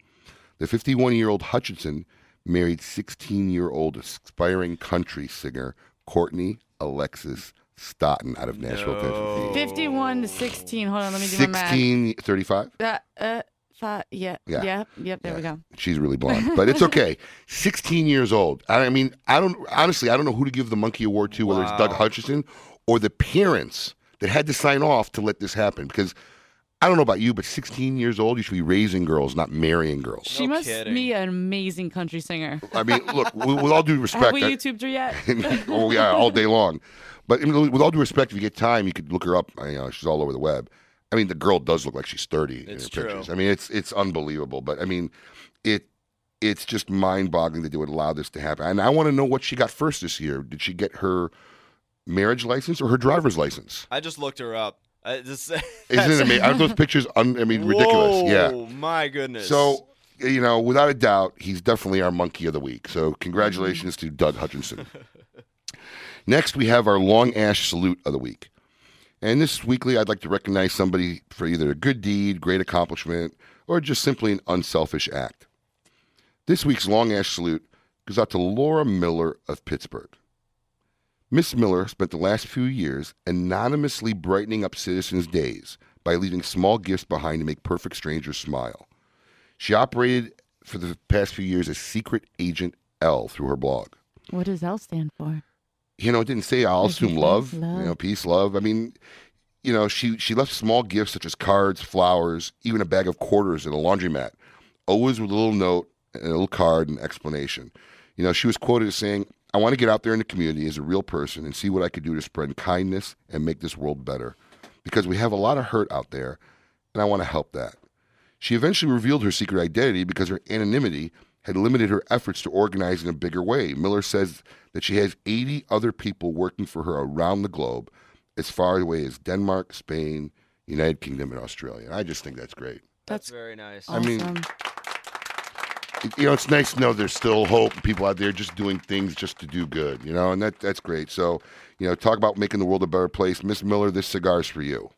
The 51 year old Hutchison married 16 year old aspiring country singer Courtney Alexis Stodden out of Nashville, Tennessee. 51 to 16. Hold on, let me do my math. 16, 35? Uh, uh, five, yeah, Yeah. yep, yep, there we go. She's really blonde, but it's okay. 16 years old. I mean, I don't honestly, I don't know who to give the Monkey Award to, whether it's Doug Wow. Hutchison or the parents that had to sign off to let this happen. Because I don't know about you, but 16 years old, you should be raising girls, not marrying girls. She must be an amazing country singer. I mean, look, with, with all due respect, Have we I- YouTubed her yet? oh yeah, all day long. But I mean, with all due respect, if you get time, you could look her up. You uh, know, she's all over the web. I mean, the girl does look like she's thirty in It's her true. pictures. I mean, it's it's unbelievable. But I mean, it it's just mind-boggling that they would allow this to happen. And I want to know what she got first this year. Did she get her marriage license or her driver's license? I just looked her up. I just, Isn't it amazing? Aren't those pictures? Un, I mean, ridiculous. Yeah. My goodness. So, you know, without a doubt, he's definitely our monkey of the week. So, congratulations to Doug Hutchison. Next, we have our long ash salute of the week. And this weekly, I'd like to recognize somebody for either a good deed, great accomplishment, or just simply an unselfish act. This week's long ash salute goes out to Laura Miller of Pittsburgh. Miss Miller spent the last few years anonymously brightening up citizens' days by leaving small gifts behind to make perfect strangers smile. She operated for the past few years as Secret Agent L through her blog. What does L stand for? You know, it didn't say I'll assume love, love, you know, peace, love. I mean, you know, she she left small gifts such as cards, flowers, even a bag of quarters and a laundromat, always with a little note and a little card and explanation. You know, she was quoted as saying, "I want to get out there in the community as a real person and see what I could do to spread kindness and make this world better, because we have a lot of hurt out there, and I want to help that." She eventually revealed her secret identity because her anonymity had limited her efforts to organize in a bigger way. Miller says that she has 80 other people working for her around the globe, as far away as Denmark, Spain, United Kingdom, and Australia. And I just think that's great. That's very nice. I mean, you know, it's nice to know there's still hope people out there just doing things just to do good, you know, and that that's great. So, you know, talk about making the world a better place. Miss Miller, this cigar's for you.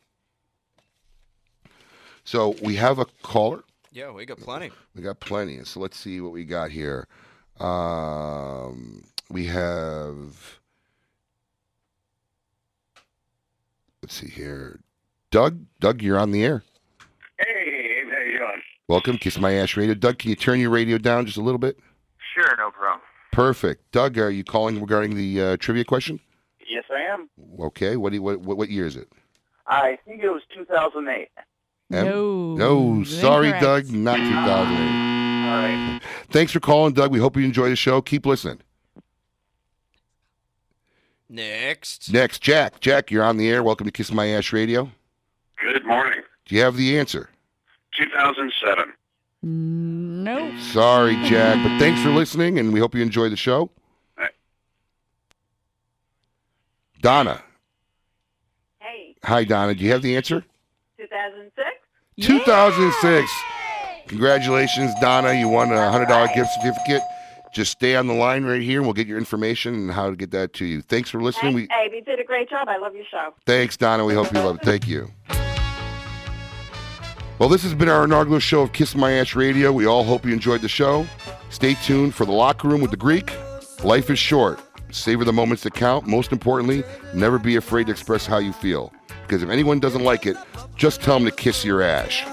So we have a caller. Yeah, we got plenty. We got plenty. So let's see what we got here. Um, we have. Let's see here. Doug, Doug, you're on the air. Hey, how you doing? Welcome, Kiss My Ash Radio. Doug, can you turn your radio down just a little bit? Sure, no problem. Perfect. Doug, are you calling regarding the uh, trivia question? Yes, I am. Okay. What, do you, what what what year is it? I think it was 2008. Em? No. No, sorry, incorrect. Doug, not 2008. All right. Thanks for calling, Doug. We hope you enjoy the show. Keep listening. Next. Next, Jack. Jack, you're on the air. Welcome to Kiss My Ash Radio. Good morning. Do you have the answer? 2007. Nope. Sorry, Jack, but thanks for listening, and we hope you enjoy the show. Right. Donna. Hey, Hi, Donna. Do you have the answer? 2006? 2006. Congratulations, Donna. You won a $100 gift certificate. Just stay on the line right here, and we'll get your information and how to get that to you. Thanks for listening. We, Abe, you did a great job. I love your show. thanks, Donna. We hope you love it. Thank you. Well, this has been our inaugural show of Kiss My Ash Radio. We all hope you enjoyed the show. Stay tuned for the locker room with the Greek. Life is short. Savor the moments that count. Most importantly, never be afraid to express how you feel. Because if anyone doesn't like it, just tell them to kiss your ash.